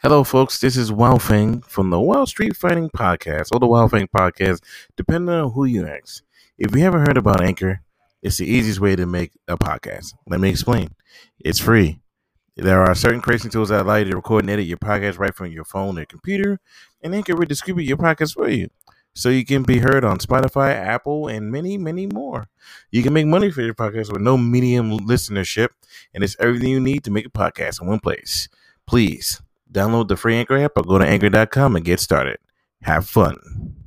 Hello, folks. This is Wild Fang from the Wild Street Fighting Podcast, or the Wild Fang Podcast, depending on who you ask. If you haven't heard about Anchor, it's the easiest way to make a podcast. Let me explain. It's free. There are certain creation tools that allow you to record and edit your podcast right from your phone or computer, and Anchor will distribute your podcast for you. So you can be heard on Spotify, Apple, and many, many more. You can make money for your podcast with no medium listenership, and it's everything you need to make a podcast in one place. Please download the free Anchor app or go to anchor.com and get started. Have fun.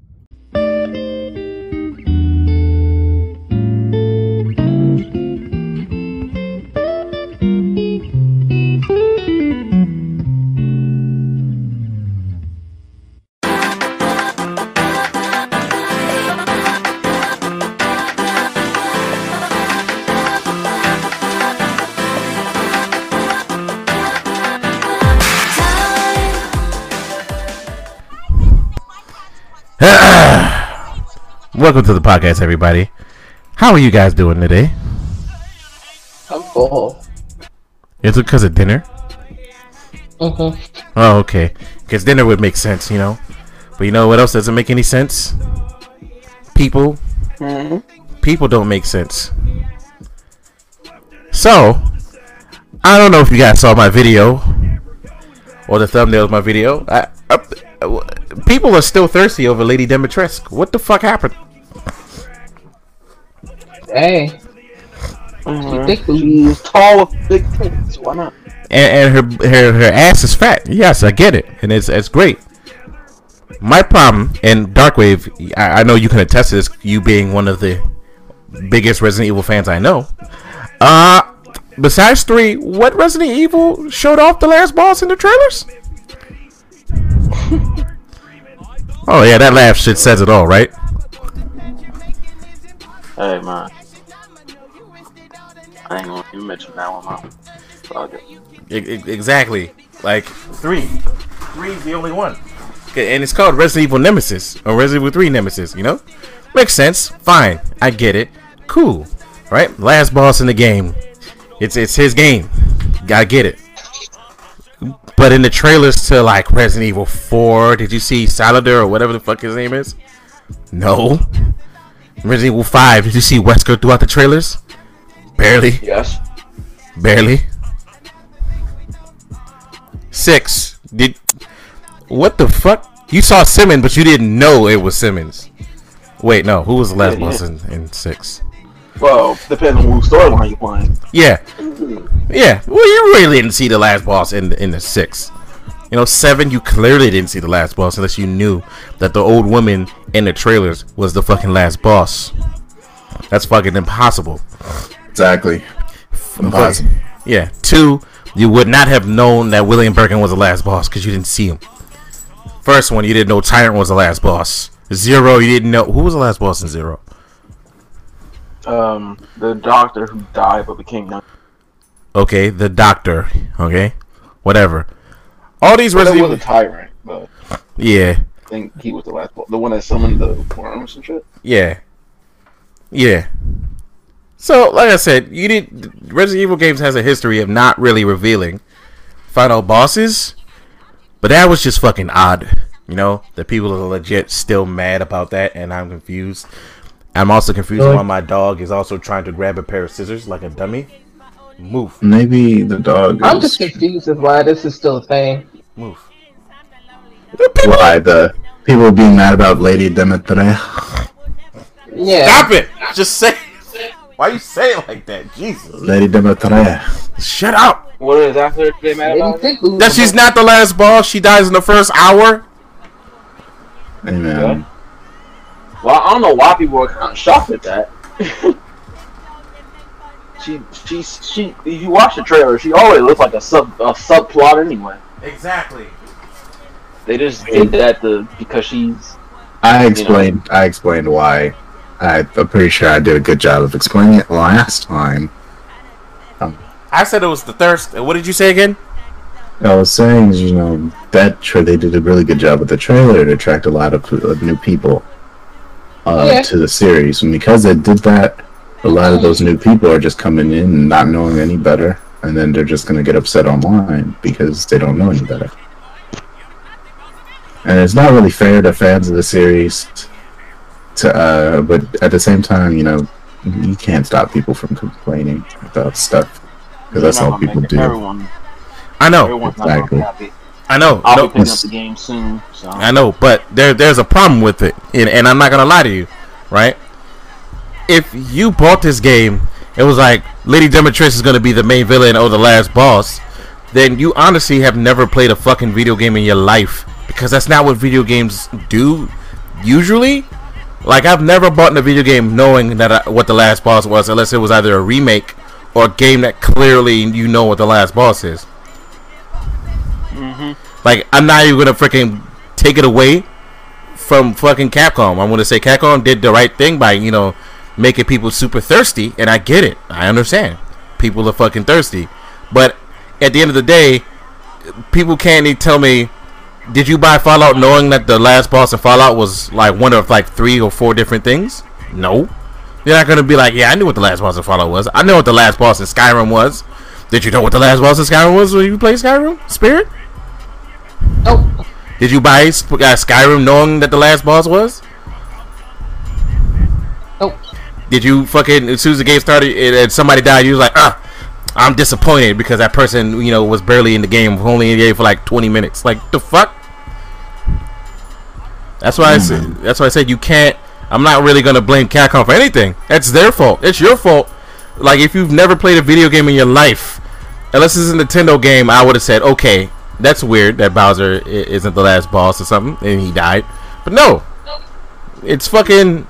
Welcome to the podcast, everybody. How are you guys doing today? I'm full. Is it because of dinner? Mm-hmm. Oh, okay. Because dinner would make sense, you know. But you know what else doesn't make any sense? People. Mm-hmm. People don't make sense. So, I don't know if you guys saw my video or the thumbnail of my video. I, I, people are still thirsty over Lady Dimitrescu. What the fuck happened? Hey. Mhm. She thick booty. She's tall with big tits. Why not? and, and her, her her ass is fat. Yes, I get it, and it's it's great. My problem, and Darkwave, I, I know you can attest to this, you being one of the biggest Resident Evil fans I know. Uh besides three, what Resident Evil showed off the last boss in the trailers? oh yeah, that laugh shit says it all, right? Hey man. I ain't gonna even mention that one, man. Fuck it. Exactly. Like three, three's the only one, Okay, and it's called Resident Evil Nemesis or Resident Evil Three Nemesis. You know, makes sense. Fine, I get it. Cool, right? Last boss in the game. It's it's his game. I get it. But in the trailers to like Resident Evil Four, did you see Saladin or whatever the fuck his name is? No. Resident Evil Five, did you see Wesker throughout the trailers? Barely. Yes. Barely. Six. Did what the fuck? You saw Simmons, but you didn't know it was Simmons. Wait, no. Who was the last Yeah, boss yeah. in, in six? Well, depends on whose storyline you're playing. Yeah, yeah. Well, you really didn't see the last boss in the, in the six. You know, seven. You clearly didn't see the last boss unless you knew that the old woman in the trailers was the fucking last boss. That's fucking impossible. Exactly. Impossible. Yeah. Two, you would not have known that William Birkin was the last boss because you didn't see him. First one, you didn't know Tyrant was the last boss. Zero, you didn't know who was the last boss in Zero. Um, the doctor who died but became young. Okay, the Doctor. Okay, whatever. All these Well, that Resident was a Evil. tyrant, but Yeah, I think he was the last one. The one that summoned the worms and shit. yeah, yeah. So, like I said, you did. Resident Evil games has a history of not really revealing final bosses, but that was just fucking odd. You know, the people are legit still mad about that, and I'm confused. I'm also confused Really? why my dog is also trying to grab a pair of scissors like a dummy. Move, Maybe the dog I'm is just confused as why this is still a thing. move. Why the people being mad about Lady Demetre. Yeah. Stop it! Just say. Why you say it like that? Jesus. Lady Demetre. Shut up. What is after they mad about? thick. That she's not the last boss. She dies in the first hour. Amen. Well, I don't know why people were kind of shocked at that. she, she, she. If you watch the trailer, she always looks like a sub, a subplot anyway. Exactly. They just did that to because she's I explained. I explained why. I, I'm pretty sure I did a good job of explaining it last time. I said it was the thirst. What did you say again? I was saying, you know, that tra- they did a really good job with the trailer to attract a lot of uh, new people uh, Yeah. to the series, and because they did that, a lot of those new people are just coming in and not knowing any better, and then they're just gonna get upset online because they don't know any better. and it's not really fair to fans of the series. To uh, but at the same time, you know, you can't stop people from complaining about stuff because that's You're all people do. Everyone, I know, everyone's not gonna Exactly. I know, I'll no, be picking up the game soon. So I know, but there there's a problem with it, and, and I'm not gonna lie to you, right? If you bought this game, it was like Lady Demetrius is gonna be the main villain or the last boss, then you honestly have never played a fucking video game in your life because that's not what video games do usually. Like I've never bought in a video game knowing that I, what the last boss was, unless it was either a remake or a game that clearly you know what the last boss is. Mm-hmm. Like I'm not even gonna freaking take it away from fucking Capcom. I'm gonna say Capcom did the right thing by you know making people super thirsty, and I get it. I understand. People are fucking thirsty, but at the end of the day, people can't even tell me. Did you buy Fallout knowing that the last boss of Fallout was like one of like three or four different things? No. You're not gonna be like, yeah, I knew what the last boss of Fallout was. I know what the last boss in Skyrim was. Did you know what the last boss in Skyrim was when you played Skyrim? Spirit? Nope. Did you buy uh, Skyrim knowing that the last boss was? Nope. Did you fucking as soon as the game started and, and somebody died, you was like, ah, I'm disappointed because that person, you know, was barely in the game, only in the game for like 20 minutes. Like the fuck. That's why I said. That's why I said you can't. I'm not really gonna blame Capcom for anything. That's their fault. It's your fault. Like if you've never played a video game in your life, unless it's a Nintendo game, I would have said, okay, that's weird that Bowser isn't the last boss or something, and he died. But no, it's fucking,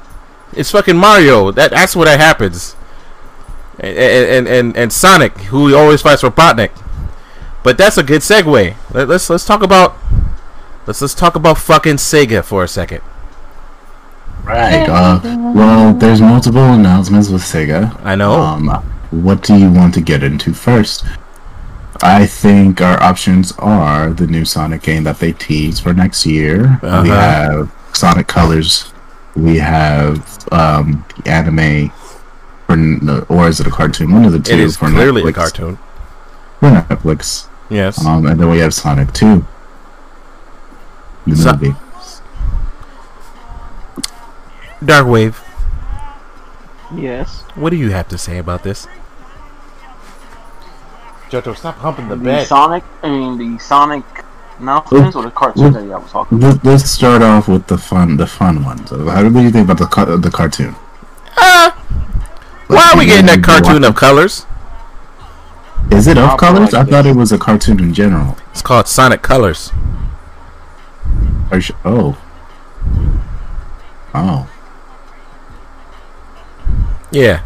it's fucking Mario. That that's where that happens. And and and, and Sonic, who always fights Robotnik. But that's a good segue. Let, let's let's talk about let's let's talk about fucking Sega for a second. Right. Uh, well, there's multiple announcements with Sega. I know. Um, what do you want to get into first? I think our options are the new Sonic game that they tease for next year. We Uh-huh. have Sonic Colors. We have um, the anime, for, or is it a cartoon? One of the two. it is for clearly a cartoon. For Netflix. Yes. Um, and then we have Sonic 2. The So- movie. Dark Wave. yes, What do you have to say about this? Jojo, stop humping the the Sonic. I mean the Sonic announcements or the cartoon that I was talking. Let- Let's start off with the fun, the fun ones. How do you think about the ca- the cartoon? Uh, why are we getting that cartoon of colors? Is it of colors? like I thought this. it was a cartoon in general. It's called Sonic Colors. Are you oh, oh, Yeah.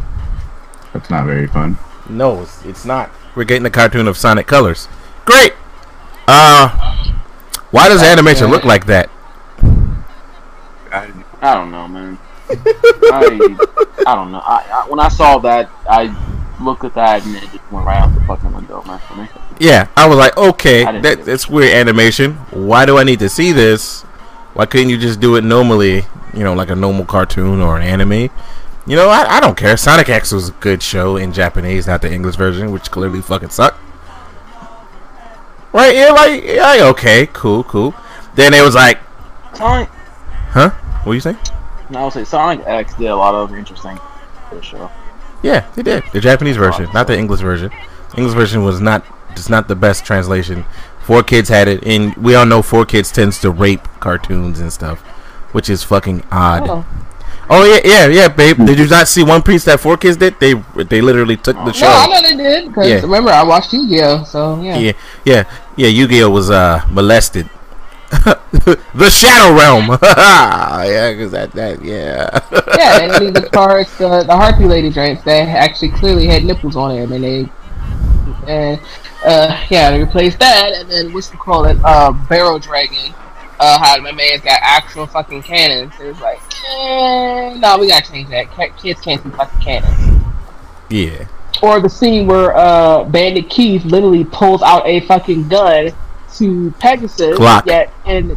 that's not very fun. No, it's, it's not. We're getting a cartoon of Sonic Colors. Great. Uh, why does the animation look like that? I I don't know, man. I, I don't know. I, I when I saw that, I looked at that and it just went right out the fucking window, man. For me. Yeah, I was like, okay, that, that's weird animation. Why do I need to see this? Why couldn't you just do it normally? You know, like a normal cartoon or an anime. You know, I, I don't care. Sonic X was a good show in Japanese, not the English version, which clearly fucking sucked. Right? Yeah, like, yeah, okay, cool, cool. Then it was like, Sonic. huh? What you say? No, I would say Sonic X did a lot of interesting for the show. Yeah, they did. The Japanese version, not the English version. English version was not just not the best translation. 4Kids had it, and we all know 4Kids tends to rape cartoons and stuff, which is fucking odd. Oh. Oh yeah, yeah, yeah, babe. Did you not see One Piece that 4Kids did? They they literally took the show. No, I know they did. Because Yeah. remember, I watched Yu-Gi-Oh! So, yeah. Yeah, yeah, yeah. Yu-Gi-Oh was uh molested. the Shadow Realm. yeah, cause that that yeah. yeah, and then the cards, the, the Harpy Lady drinks that actually clearly had nipples on them, and they, and uh, yeah, they replaced that, and then what's to call it, uh, Barrel Dragon. Uh, how my man's got actual fucking cannons. It was like, eh, no, we gotta change that. Kids can't see fucking cannons. yeah. Or the scene where uh, Bandit Keith literally pulls out a fucking gun to Pegasus. Glock. Yet, and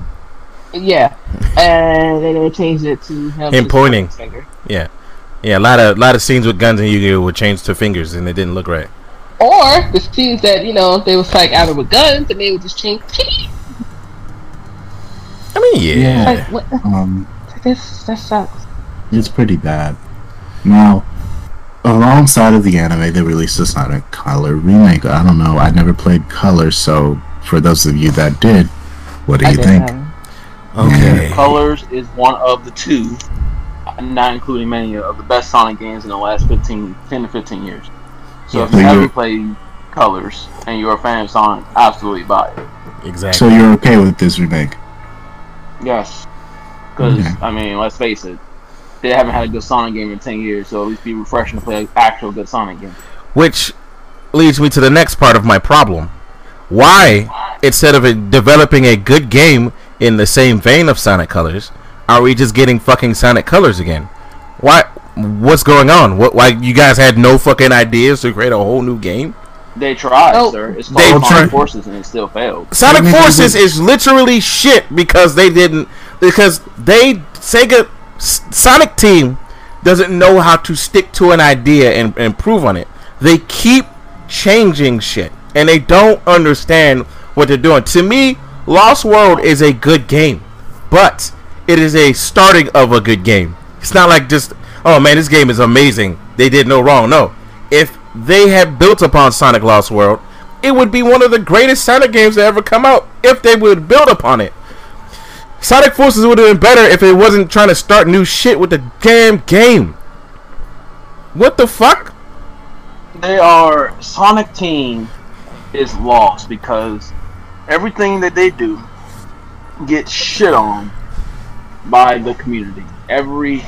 yeah, and then they changed it to him Him pointing. finger. Yeah, yeah. A lot of lot of scenes with guns in Yu-Gi-Oh would change to fingers, and it didn't look right. Or the scenes that you know they was like either with guns and they would just change. I mean, yeah. Like. Um, This that sucks. it's pretty bad. Now, alongside of the anime, they released a Sonic Color remake. I don't know. I never played Color, so for those of you that did, what do I you think? have- Okay. Colors is one of the two, not including many of the best Sonic games in the last 15, 10 to 15 years. So if So you you're- haven't played Colors and you're a fan of Sonic, absolutely buy it. Exactly. So you're okay with this remake? Yes. Because, Okay. I mean, let's face it, they haven't had a good Sonic game in 10 years, so at least be refreshing to play an actual good Sonic game. Which leads me to the next part of my problem. Why, instead of developing a good game in the same vein of Sonic Colors, are we just getting fucking Sonic Colors again? Why? What's going on? What? Why you guys had no fucking ideas to create a whole new game? They tried, Oh, sir. It's they called tried. Sonic Forces, and it still failed. Sonic Forces is literally shit because they didn't because they Sega Sonic Team doesn't know how to stick to an idea and and improve on it. They keep changing shit and they don't understand what they're doing. To me, Lost World is a good game, but it is a starting of a good game. It's not like just oh man, this game is amazing. They did no wrong. No, if they had built upon Sonic Lost World, it would be one of the greatest Sonic games to ever come out if they would build upon it. Sonic Forces would have been better if it wasn't trying to start new shit with the damn game. What the fuck? They are Sonic Team is lost because everything that they do gets shit on by the community every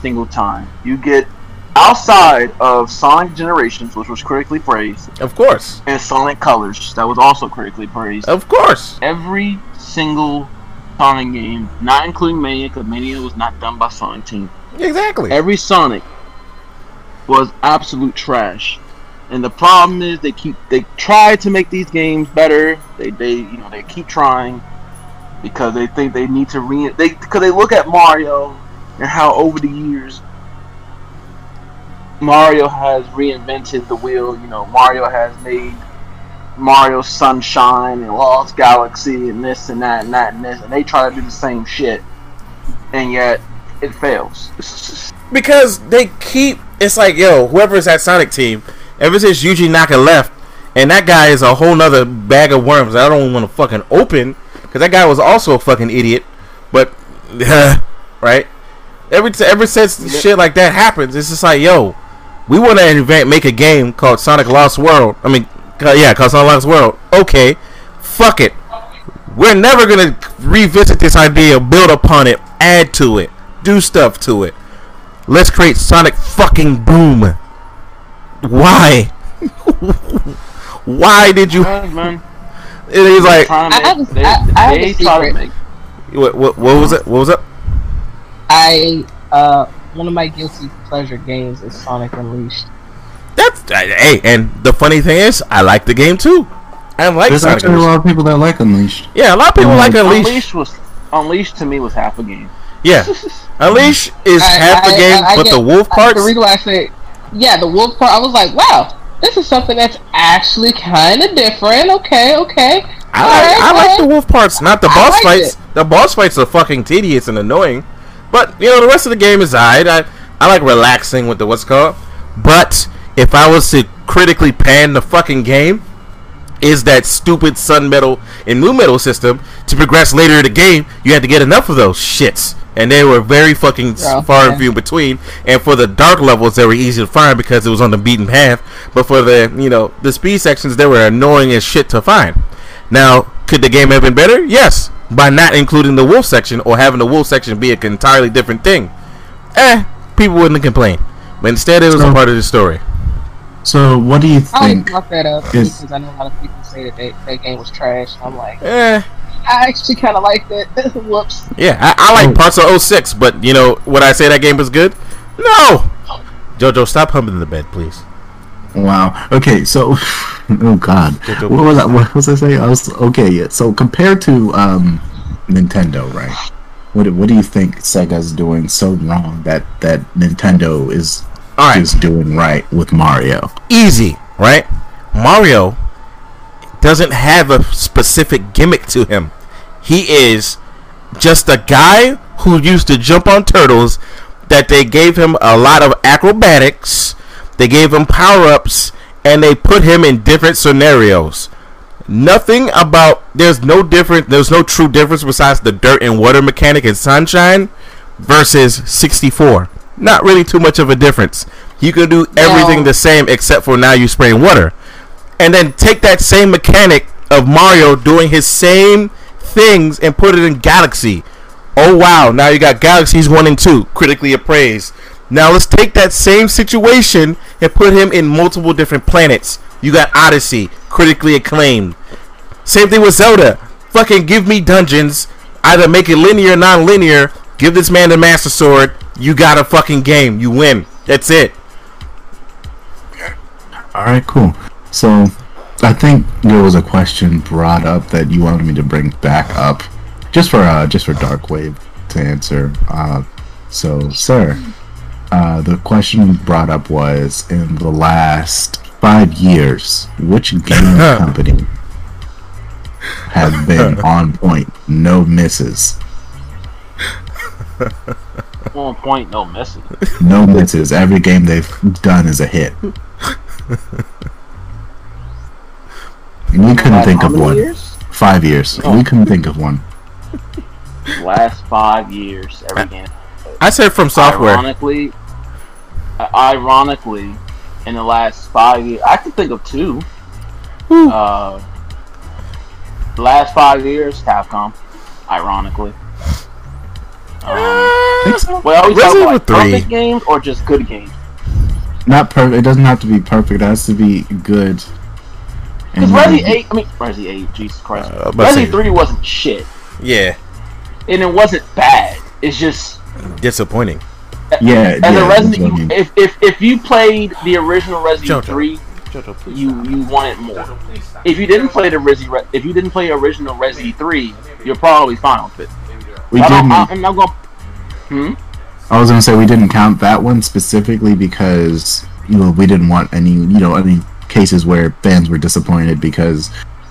single time. You get outside of Sonic Generations, which was critically praised, Of course. and Sonic Colors, that was also critically praised. Of course. Every single Sonic game, not including Mania, because Mania was not done by Sonic Team. Exactly. Every Sonic was absolute trash. And the problem is they keep they try to make these games better. They they you know they keep trying because they think they need to re they because they look at Mario and how over the years Mario has reinvented the wheel. You know Mario has made Mario Sunshine and Lost Galaxy and this and that and that and this, and they try to do the same shit, and yet it fails. Because they keep it's like yo whoever's that sonic team ever since yuji naka left and that guy is a whole nother bag of worms i don't want to fucking open because that guy was also a fucking idiot but right every t- ever since shit like that happens it's just like yo we want to invent make a game called sonic lost world i mean yeah called sonic lost world okay fuck it we're never gonna revisit this idea build upon it add to it do stuff to it Let's create Sonic fucking Boom. Why? Why did you? Yeah, man. It is like I have a- they, I- I have a to secret. make what, what? What was it? What was it? I uh one of my guilty pleasure games is Sonic Unleashed. That's uh, hey, and the funny thing is, I like the game too. I like There's Sonic. actually a lot of people that like Unleashed. Yeah, a lot of people Um, like Unleashed. Unleashed was Unleashed to me was half a game. Yeah, Unleashed is I- half the game, I- I but get- the wolf part. The reason why I say, yeah, the wolf part, I was like, wow, this is something that's actually kind of different. Okay, okay. I like, I like the wolf parts, not the boss liked fights. it. The boss fights are fucking tedious and annoying. But you know, the rest of the game is alright. I I like relaxing with the what's called. But if I was to critically pan the fucking game, is that stupid Sun Medal and Moon Medal system to progress later in the game? You had to get enough of those shits, and they were very fucking Yeah, far and yeah. few in between. And for the dark levels, they were easy to find because it was on the beaten path. But for the you know the speed sections, they were annoying as shit to find. Now, could the game have been better? Yes, by not including the wolf section or having the wolf section be an entirely different thing. Eh, people wouldn't complain. But instead, it was a part of the story. So, what do you think? I only brought that up is- because I know a lot of people say that they, that game was trash. I'm like, Eh, I actually kind of liked it. Whoops. yeah, I, I like Oh. parts of 06, but you know, would I say that game was good? No. Jojo, stop humping in the bed, please. Wow. Okay. So, oh God, what was that? What was I saying? I was okay. Yeah. So compared to um, Nintendo, right? What do- What do you think Sega's doing so wrong that that Nintendo is All right. is doing right with Mario? easy, right? Mario doesn't have a specific gimmick to him. He is just a guy who used to jump on turtles. That they gave him a lot of acrobatics. They gave him power ups, and they put him in different scenarios. Nothing about there's no different. There's no true difference besides the dirt and water mechanic in Sunshine versus 64. Not really too much of a difference. You can do everything No. the same except for now you spraying water. And then take that same mechanic of Mario doing his same things and put it in Galaxy. Oh wow, now you got Galaxies 1 and 2, critically appraised. Now let's take that same situation and put him in multiple different planets. You got Odyssey, critically acclaimed. Same thing with Zelda. Fucking give me dungeons. Either make it linear or non-linear. Give this man the Master Sword. You got a fucking game. You win. That's it. All right, cool. So, I think there was a question brought up that you wanted me to bring back up, just for uh, just for Darkwave to answer. Uh, so, sir, uh, the question brought up was in the last five years, which game company has been on point, no misses, One point, no misses. no misses. Every game they've done is a hit. And we couldn't think of one. Years? Five years. Oh. We couldn't think of one. Last five years, every game. I said from software. Ironically, ironically, in the last five years, I can think of two. Uh, the last five years, Capcom. Ironically. Um, Think so? well, are we Resident talking Evil about 3. perfect games or just good games? Not perfect. It doesn't have to be perfect. It has to be good. Because And Resi then- 8, I mean, Resi 8, Jesus Christ. Uh, I was about to Resi 3 wasn't shit. Yeah. And it wasn't bad. It's just, Disappointing. Yeah, and yeah, a that's Resident Evil, if, if, if you played the original Resident Evil 3, Jojo, please you you wanted more. If you didn't play the Resi, Re- if you didn't play original Resi 3, you're probably fine with it. We I didn't. I, I'm not gonna. Hmm. I was gonna say we didn't count that one specifically because you know we didn't want any you know any cases where fans were disappointed because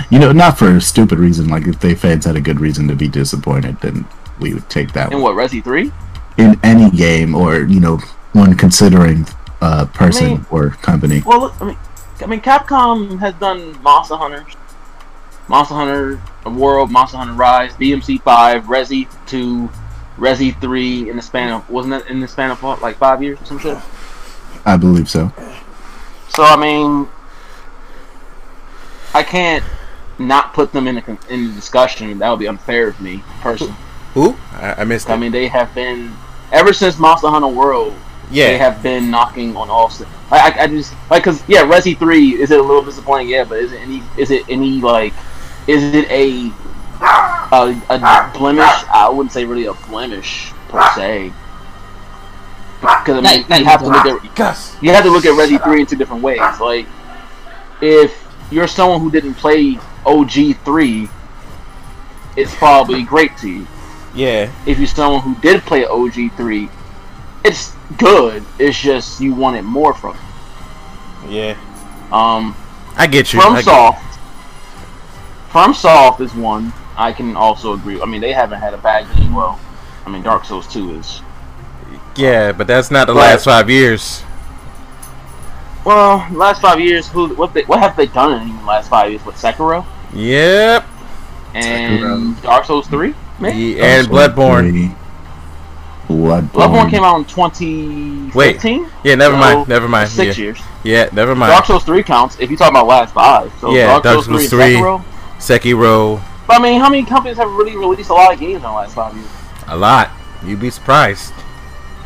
you know not for a stupid reason like if they fans had a good reason to be disappointed then we would take that In one what Resi 3? In any game or you know when considering uh person I mean- or company. Well, look, I mean, I mean, Capcom has done Monster Hunter, Monster Hunter World, Monster Hunter Rise, DMC Five, Resi 2, Resi 3 in the span of wasn't that in the span of what, like five years or some shit? I believe so. So I mean, I can't not put them in a in the discussion. That would be unfair of me, personally. Who? I, I missed I it. mean, they have been ever since Monster Hunter World. Yeah, They have been knocking on all. I just like because yeah, Resi three is it a little disappointing? Yeah, but is it any? Is it any like? Is it a a, a blemish? I wouldn't say really a blemish per se. Because I mean, Not- not you have to look at Gus. you have to look at Resi three in two different ways. Like, if you're someone who didn't play OG three, it's probably great to you. Yeah. If you're someone who did play OG three, it's good. It's just you wanted more from it. Yeah. Um, I get you. From I Soft, From Soft is one I can also agree. I mean, they haven't had a bad game. Well, I mean, Dark Souls two is Yeah, but that's not the But- last five years. well. Last five years, who what they, what have they done in the last five years? What Sekiro Yep. and Sekiro. Dark Souls three? Maybe? Yeah, and Bloodborne. Bloodborne. Bloodborne came out in 2015. Yeah, never So, mind. Never mind. Six yeah. years. yeah, never mind. Dark Souls 3 counts if you talk about last five. So Yeah, Dark, Dark Souls 3 and Souls 3. Sekiro. Sekiro, But I mean, how many companies have really released a lot of games in the last five years? a lot. You'd be surprised.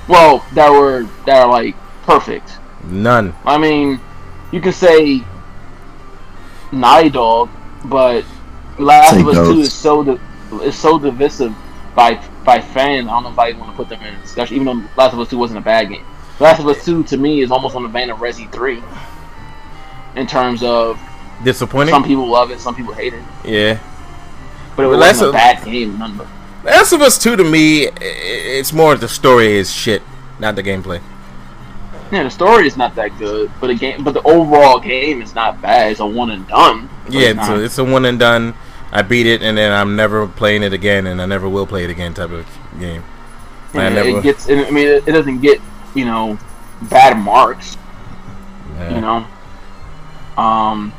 Well, that were that are like perfect. None. I mean, you can say Naughty Dog, but Last Say of Us Two Ghost. is so di- is so divisive by by fans. I don't know if I even want to put them in discussion, even though Last of Us Two wasn't a bad game. Last of Us Two to me is almost on the vein of Resi Three, in terms of Disappointing. some people love it, some people hate it, yeah. but it wasn't Last a of- bad game. None but Last of Us Two to me, it's more the story is shit, not the gameplay. yeah, the story is not that good, but the game, but the overall game is not bad. It's a one and done. Yeah, it's it's a, it's a one and done. I beat it and then I'm never playing it again, and I never will play it again type of game. I And never- it gets. I mean, it, it doesn't get you know bad marks. Yeah. You know. Um.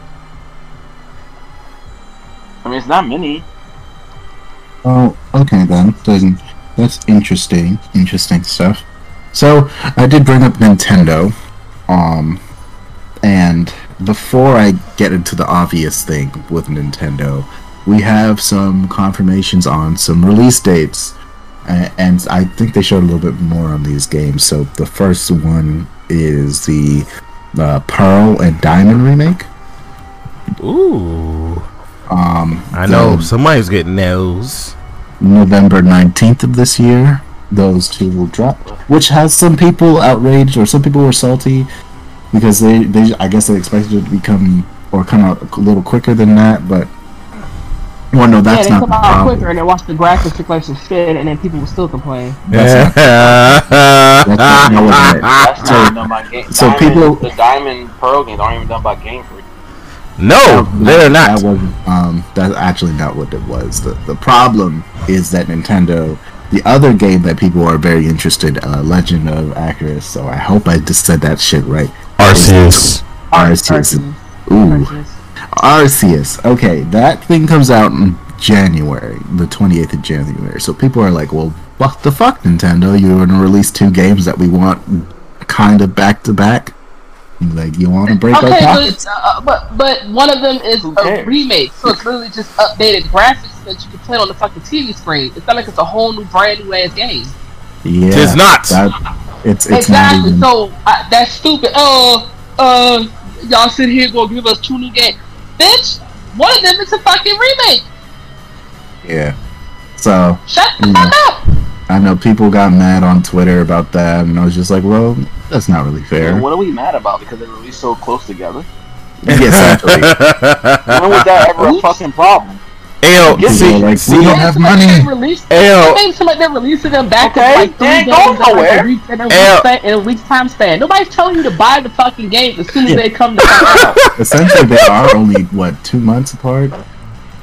I mean, it's not many. Oh, okay then. Doesn't that's interesting. Interesting stuff. So I did bring up Nintendo, um, and before I get into the obvious thing with Nintendo, we have some confirmations on some release dates, and I think they showed a little bit more on these games. So the first one is the uh, Pearl and Diamond remake. Ooh, Um, I know somebody's getting those. November 19th of this year. Those two will drop, which has some people outraged or some people were salty because they, they I guess they expected it to become or come out a little quicker than that, but well, no, yeah, that's they not come the out problem. quicker and they watch the graphics look like some shit, and then people will still complain. That's That's not what it- That's So- not done by game. so Diamond, people- the Diamond Pearl games aren't even done by Game Freak. no, they're not. That wasn't. Um, that's actually not what it was. The the problem is that Nintendo, the other game that people are very interested, uh, Legend of Arceus. So I hope I just said that shit right. Arceus. Arceus. Ooh. Arceus. Okay, that thing comes out in January, the 28th of January. So people are like, well, what the fuck, Nintendo? You're going to release two games that we want kind of back to back? Like, you want to break our Okay, pockets? but, uh, but but one of them is a remake, so it's literally just updated graphics that you can play on the fucking TV screen. It's not like it's a whole new, brand new ass game. Yeah. Tis not. That, it's, it's exactly. not even. So uh, that's stupid. Oh, uh, y'all sit here gonna give us two new games, bitch. One of them is a fucking remake. Yeah. So, Shut the Yeah. fuck up. I know people got mad on Twitter about that, and I was just like, well, that's not really fair. And what are we mad about? Because they released so close together. Yeah, essentially. When was that ever a fucking problem? Ayo, Give see, me, like, see, we don't Maybe have somebody money. didn't Release, Ayo. maybe somebody they're releasing them back Okay, in like three they ain't games going in like a week, in a week, span- in a week's time span. Nobody's telling you to buy the fucking games as soon as Yeah. they come to fuck out. Essentially, they are only what two months apart.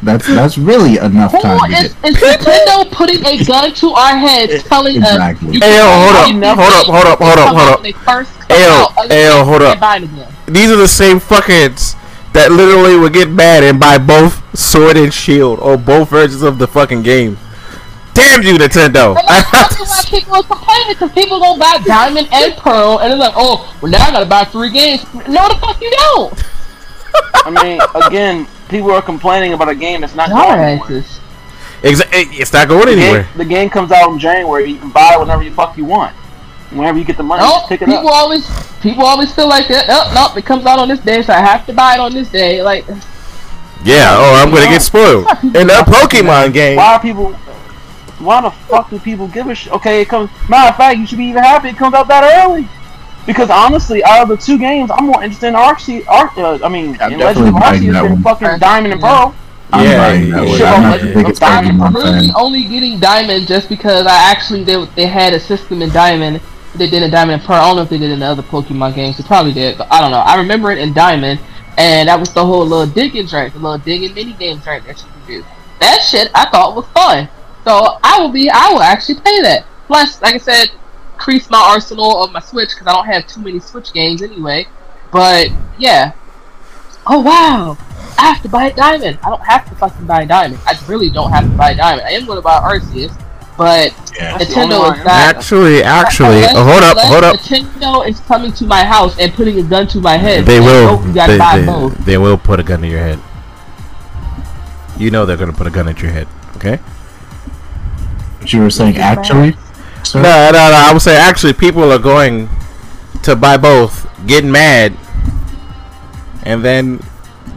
That's that's really enough Who time to is, get. is Nintendo putting a gun to our heads, telling Exactly. us? you Ayo, can hold up, hold up, hold up, hold up, hold up. when They first come Ayo, ayo, hold up. can't buy them again. these are the same fuckheads that literally would get mad and buy both Sword and Shield or both versions of the fucking game. Damn you, Nintendo! And that's probably why people are complaining because people gonna buy Diamond and Pearl, and it's like, oh, well now I gotta buy three games. No, the fuck you don't. I mean, again, people are complaining about a game that's not going anywhere. Dumbasses. Exa- eh, it's not going The anywhere. game, the game comes out in January. You can buy it whenever you fuck you want. Whenever you get the money, No, just pick it people up. always people always feel like that. Oh, no, it comes out on this day, so I have to buy it on this day. Like, Yeah, oh, I'm gonna get spoiled. In that Pokemon game, Why are people? Why the fuck do people give a shit? Okay, it comes. Matter of fact, you should be even happy it comes out that early. Because honestly, out of the two games, I'm more interested in Arcee. Arc, uh, I mean, I'm in Legend of definitely buying Arceus that than one. fucking Diamond and Pearl. I'm Yeah, buying that yeah, yeah. I'm not the Shit, Diamond I'm really only getting Diamond just because I actually they they had a system in Diamond. They did in Diamond and Pearl. I don't know if they did in the other Pokemon games. They probably did, but I don't know. I remember it in Diamond, and that was the whole little digging drink, the little digging mini game drink that you could do. That shit I thought was fun. So I will be, I will actually play that. Plus, like I said, increase my arsenal of my Switch because I don't have too many Switch games anyway. But yeah. Oh wow! I have to buy a diamond. I don't have to fucking buy a diamond. I really don't have to buy a diamond. I am going to buy Arceus, but Yeah. That's the only Nintendo is not. actually, actually, Unless- hold up, hold up. Nintendo is coming to my house and putting a gun to my head. They will. "Oh, gotta They, buy they, both. they will put a gun to your head. You know they're gonna put a gun at your head. Okay. What you were saying, actually? Sir? No, no, no. I would say actually, people are going to buy both, getting mad, and then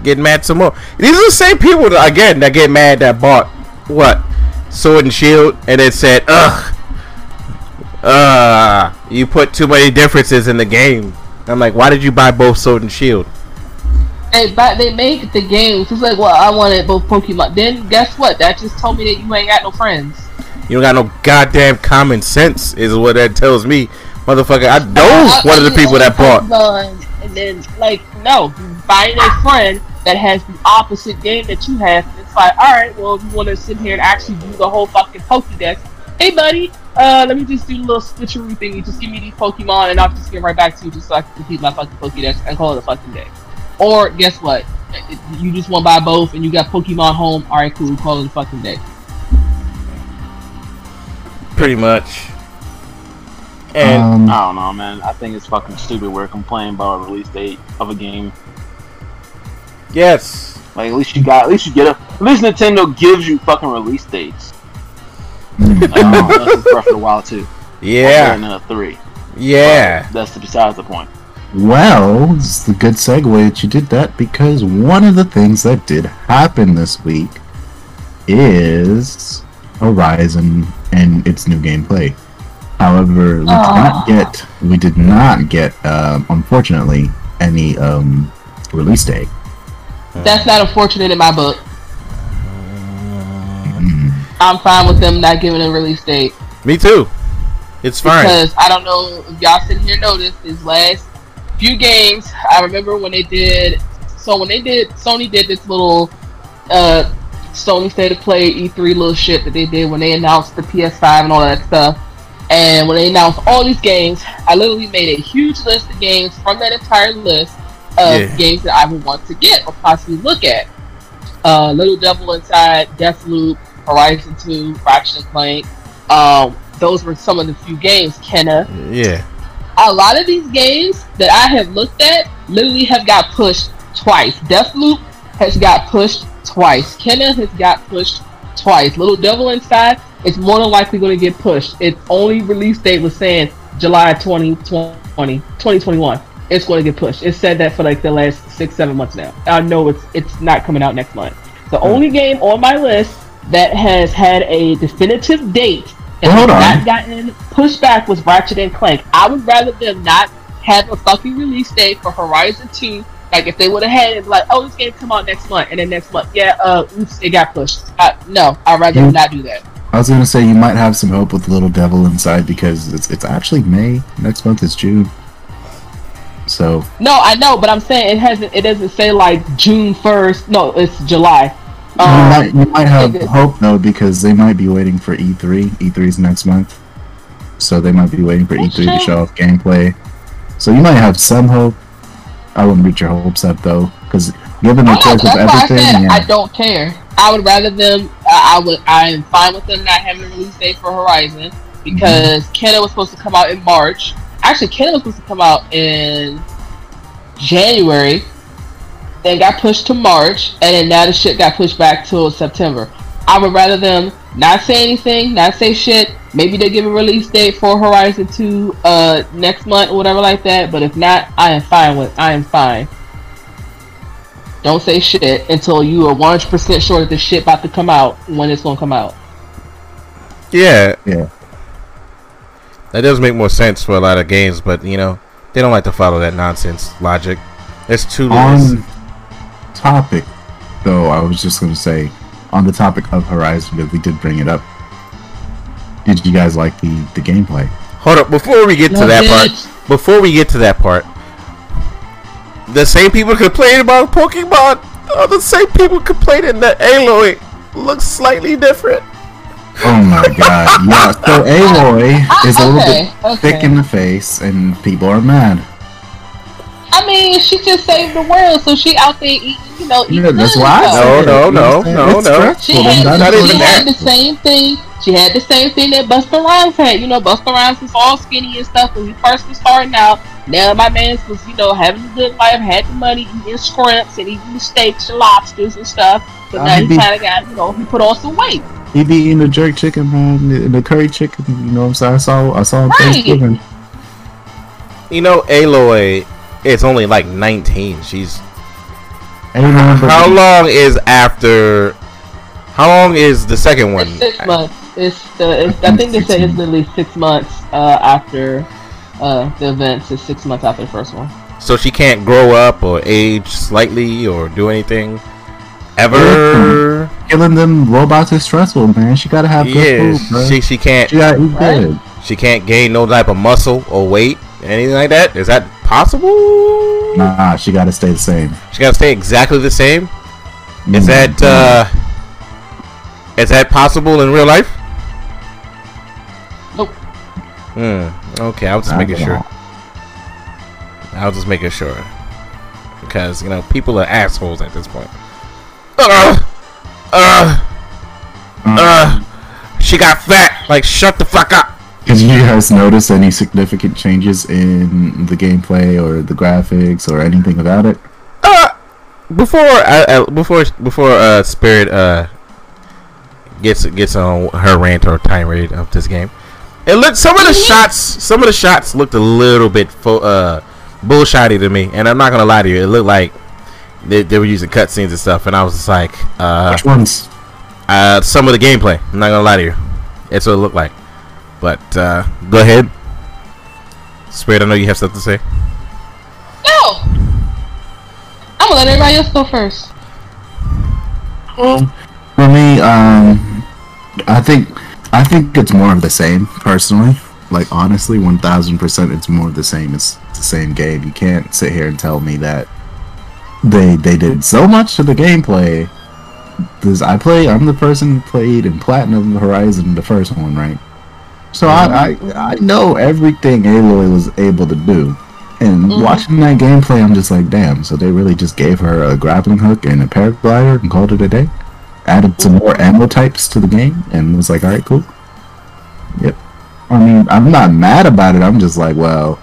getting mad some more. These are the same people that, again that get mad that bought what Sword and Shield and it said, "Ugh, uh, you put too many differences in the game." I'm like, why did you buy both Sword and Shield? They buy, they make the games. It's like, well, I wanted both Pokemon. Then guess what? That just told me that you ain't got no friends. You don't got no goddamn common sense, is what that tells me, motherfucker. I know one of the people that bought. And then, like, no, find a friend that has the opposite game that you have. And it's like, all right, well, if you want to sit here and actually do the whole fucking Pokédex, hey, buddy, uh, let me just do a little switcheroo thingy. Just give me these Pokemon, and I'll just get right back to you just so I can complete my fucking Pokédex and call it a fucking day. Or guess what? You just want buy both, and you got Pokemon home. All right, cool. Call it a fucking day. Pretty much. And Um, I don't know, man. I think it's fucking stupid. We're complaining about a release date of a game. yes, Like at least you got, at least you get a, at least Nintendo gives you fucking release dates. Like, um, that's Breath of the Wild too. yeah, And then a three. yeah. But that's besides the point. Well, it's a good segue that you did that because one of the things that did happen this week is Horizon and its new gameplay. However, we did Ah. not get we did not get um, unfortunately any um, release date. That's not unfortunate in my book. Mm. I'm fine with them not giving a release date Me too. It's fine. because I don't know if y'all sitting here noticed his last few games. I remember when they did. So when they did, Sony did this little uh, Sony State of Play E3 little shit that they did when they announced the PS5 and all that stuff. And when they announced all these games, I literally made a huge list of games from that entire list of Yeah. games that I would want to get or possibly look at. Uh, Little Devil Inside, Deathloop, Horizon 2, Ratchet and Clank. Um, those were some of the few games. Kena, yeah. a lot of these games that I have looked at literally have got pushed twice. Deathloop has got pushed twice. Kena has got pushed twice. Little Devil Inside it's more than likely going to get pushed. Its only release date was saying July 2020, 2021. It's going to get pushed. It said that for like the last six, seven months now. I know it's it's not coming out next month. The hmm. only game on my list that has had a definitive date and Well, hold has on. not gotten pushed back was Ratchet and Clank. I would rather them not have a fucking release date for Horizon 2. Like if they would have had it like, oh, this game come out next month, and then next month, yeah, uh, oops, it got pushed. Uh, no, I'd rather not do that. I was gonna say you might have some hope with Little Devil Inside because it's it's actually May. Next month is June. So No, I know, but I'm saying it hasn't. It doesn't say like June first. No, it's July. you Um, might you might have hope though because they might be waiting for E E3. E3 is next month, so they might be waiting for E3 to show off gameplay. So you might have some hope. I wouldn't beat your hopes up though, because given the Oh, choice of why I everything, said yeah. I don't care. I would rather them. I, I would. I am fine with them not having a release date for Horizon because Mm-hmm. Kena was supposed to come out in March. Actually, Kena was supposed to come out in January, then got pushed to March, and then now the shit got pushed back to September. I would rather them not say anything, not say shit. Maybe they give a release date for Horizon 2 uh, next month or whatever like that. But if not, I am fine with. I am fine. Don't say shit until you are 100% sure that the shit about to come out when it's gonna come out. Yeah. Yeah. That does make more sense for a lot of games, but you know, they don't like to follow that nonsense logic. It's too lists. on topic though, I was just gonna say on the topic of Horizon, because we did bring it up. Did you guys like the the gameplay? Hold up, before we get to that bitch. part, before we get to that part, the same people complaining about Pokemon are the same people complaining that Aloy looks slightly different. Oh my god, yeah. So Aloy is a little okay, bit okay. thick in the face, and people are mad. I mean, she just saved the world, so she out there eating, you know, eating Yeah, that's good why. I stuff. No, no, no, no, no. stressful, She had, not she even had that. the same thing. She had the same thing that Busta Rhymes had. You know, Busta Rhymes was all skinny and stuff when he first was starting out. Now my man was, you know, having a good life, had the money, eating scrimps and eating steaks and lobsters and stuff. But now he he be- kind of got, you know, he put on some weight. He be eating the jerk chicken, man, the, the curry chicken. You know what I'm saying? I saw, I saw on Right. Thanksgiving. You know, Aloy is only like 19. She's Ain't nothing but- how long is after? How long is the second one? It's six months. It's the. It's, I think they said it's literally six months uh, after uh, the events. It's six months after the first one. So she can't grow up or age slightly or do anything ever. Killing them robots is stressful, man. She gotta have good Yeah, food, bro. she she can't She gotta eat Right. good. she can't gain no type of muscle or weight anything like that. Is that possible? Nah, she gotta stay the same. She gotta stay exactly the same. Is Mm, that uh Is that possible in real life? Nope. Hmm. Okay, I was just I making don't sure. know. I was just making sure. Because, you know, people are assholes at this point. Ugh! Ugh! Ugh! She got fat! Like, shut the fuck up! Did you guys notice any significant changes in the gameplay or the graphics or anything about it? Uh, before, uh, uh, before, before, uh, Spirit, uh, gets, gets on her rant or tirade of this game, it looked, some of the shots, some of the shots looked a little bit, fo- uh, bullshotty to me, and I'm not gonna lie to you, it looked like they, they were using cutscenes and stuff, and I was just like, uh, Which ones? uh, some of the gameplay. I'm not gonna lie to you. That's what it looked like. But uh, go ahead, Spirit. I know you have something to say. No. I'm gonna let everybody else go first. Um, for me, um, I think I think it's more of the same personally. Like honestly, one thousand percent, it's more of the same. It's the same game. You can't sit here and tell me that they they did so much to the gameplay. Because I play, I'm the person who played in Platinum Horizon, the first one, right? So I, I I know everything Aloy was able to do. And Mhm. watching that gameplay, I'm just like, damn. So they really just gave her a grappling hook and a paraglider and called it a day. Added some more ammo types to the game and was like, all right, cool. Yep. I mean, I'm not mad about it. I'm just like, well,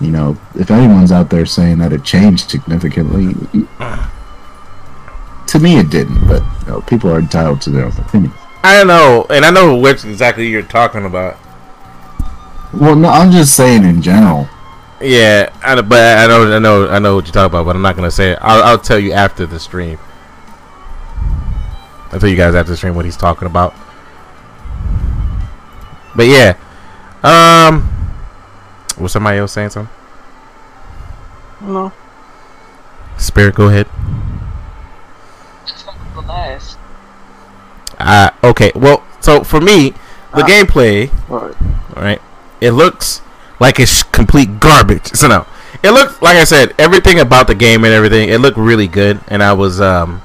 you know, if anyone's out there saying that it changed significantly, to me it didn't. But you know, people are entitled to their own opinion. I know, and I know which exactly you're talking about. Well, no, I'm just saying in general. Yeah, I, but I know, I know, I know what you're talking about. But I'm not gonna say it. I'll, I'll tell you after the stream. I'll tell you guys after the stream what he's talking about. But yeah, um, was somebody else saying something? No. Spirit, go ahead. It's gonna be the last. Uh, okay, well, so for me, the Ah. gameplay, Right. right? It looks like it's complete garbage. So no, it looked like I said everything about the game and everything. It looked really good, and I was um,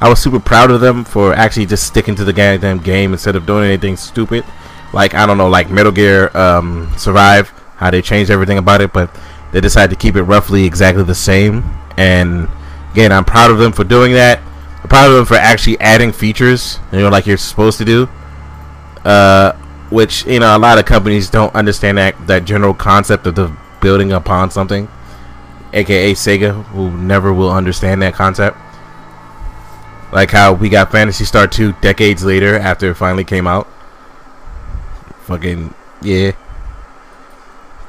I was super proud of them for actually just sticking to the goddamn game instead of doing anything stupid. Like I don't know, like Metal Gear um, Survive, how they changed everything about it, but they decided to keep it roughly exactly the same. And again, I'm proud of them for doing that. I'm proud of them for actually adding features, you know, like you're supposed to do. Uh, which you know a lot of companies don't understand that that general concept of the building upon something aka sega who never will understand that concept. Like how we got Phantasy Star 2 decades later after it finally came out. Fucking yeah.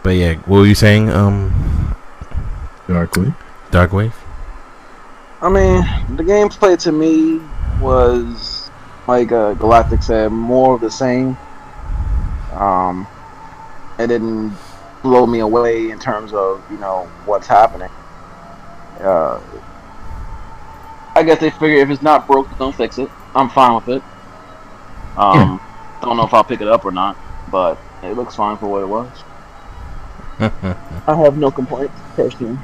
But yeah what were you saying um? Darkly. dark wave? I mean, the gameplay to me was like uh, Galactic said, more of the same. Um, it didn't blow me away in terms of you know what's happening. Uh, I guess they figure if it's not broke, don't fix it. I'm fine with it. Um, don't know if I'll pick it up or not, but it looks fine for what it was. I have no complaints personally.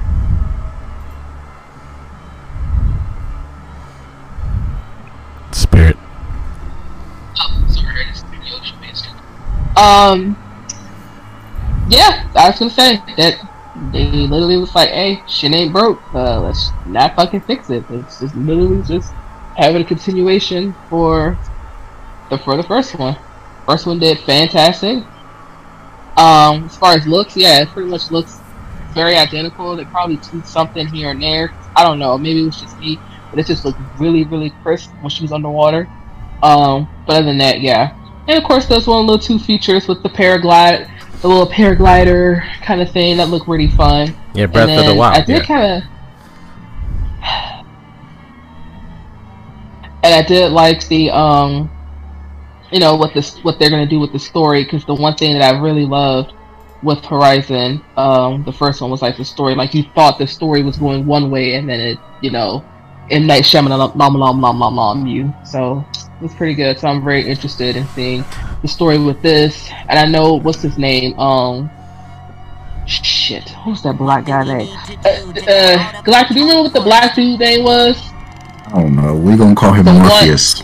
spirit Oh, sorry, the studio space. Um, yeah, I was gonna say that they literally was like, "Hey, shit ain't broke. Uh, let's not fucking fix it." It's just literally just having a continuation for the for the first one. First one did fantastic. Um, as far as looks, yeah, it pretty much looks very identical. They probably tweaked something here and there. I don't know. Maybe it was just me, but it just looked really, really crisp when she was underwater. Um, but other than that, yeah. And of course, there's one little two features with the paraglide, the little paraglider kind of thing that looked really fun. yeah breath of the wild I did yeah. kind of, and I did like the um, you know what this what they're gonna do with the story because the one thing that I really loved with Horizon, um, the first one was like the story. Like you thought the story was going one way, and then it, you know, M. Night Shyamalan, nom nom nom nom nom you. So it was pretty good. So I'm very interested in seeing the story with this. And I know what's his name. Um, shit, who's that black guy name? Uh, uh, Galactic, do you remember what the black dude name was? I don't know. We gonna call him The one- Morpheus.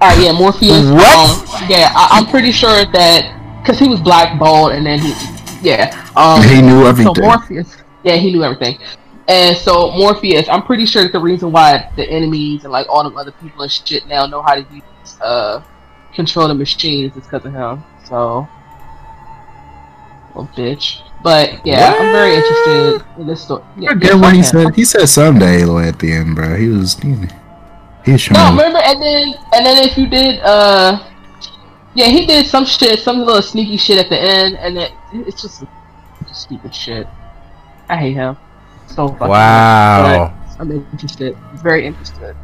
All right, yeah, Morpheus. What? Um, yeah, I, I'm pretty sure that because he was blackballed, and then he, yeah, um, he knew so everything. Morpheus, yeah, he knew everything, and so Morpheus, I'm pretty sure that the reason why the enemies and like all them other people and shit now know how to use uh control the machines is because of him. So, little bitch. But yeah, I'm very interested in this story. Yeah, I yeah, what he said. He said someday at the end, bro. He was he, he was No, trying. to- remember, and then and then if you did, uh, yeah, he did some shit, some little sneaky shit at the end, and it, it's just, just stupid shit. I hate him so fucking. Wow. much, I'm interested, very interested,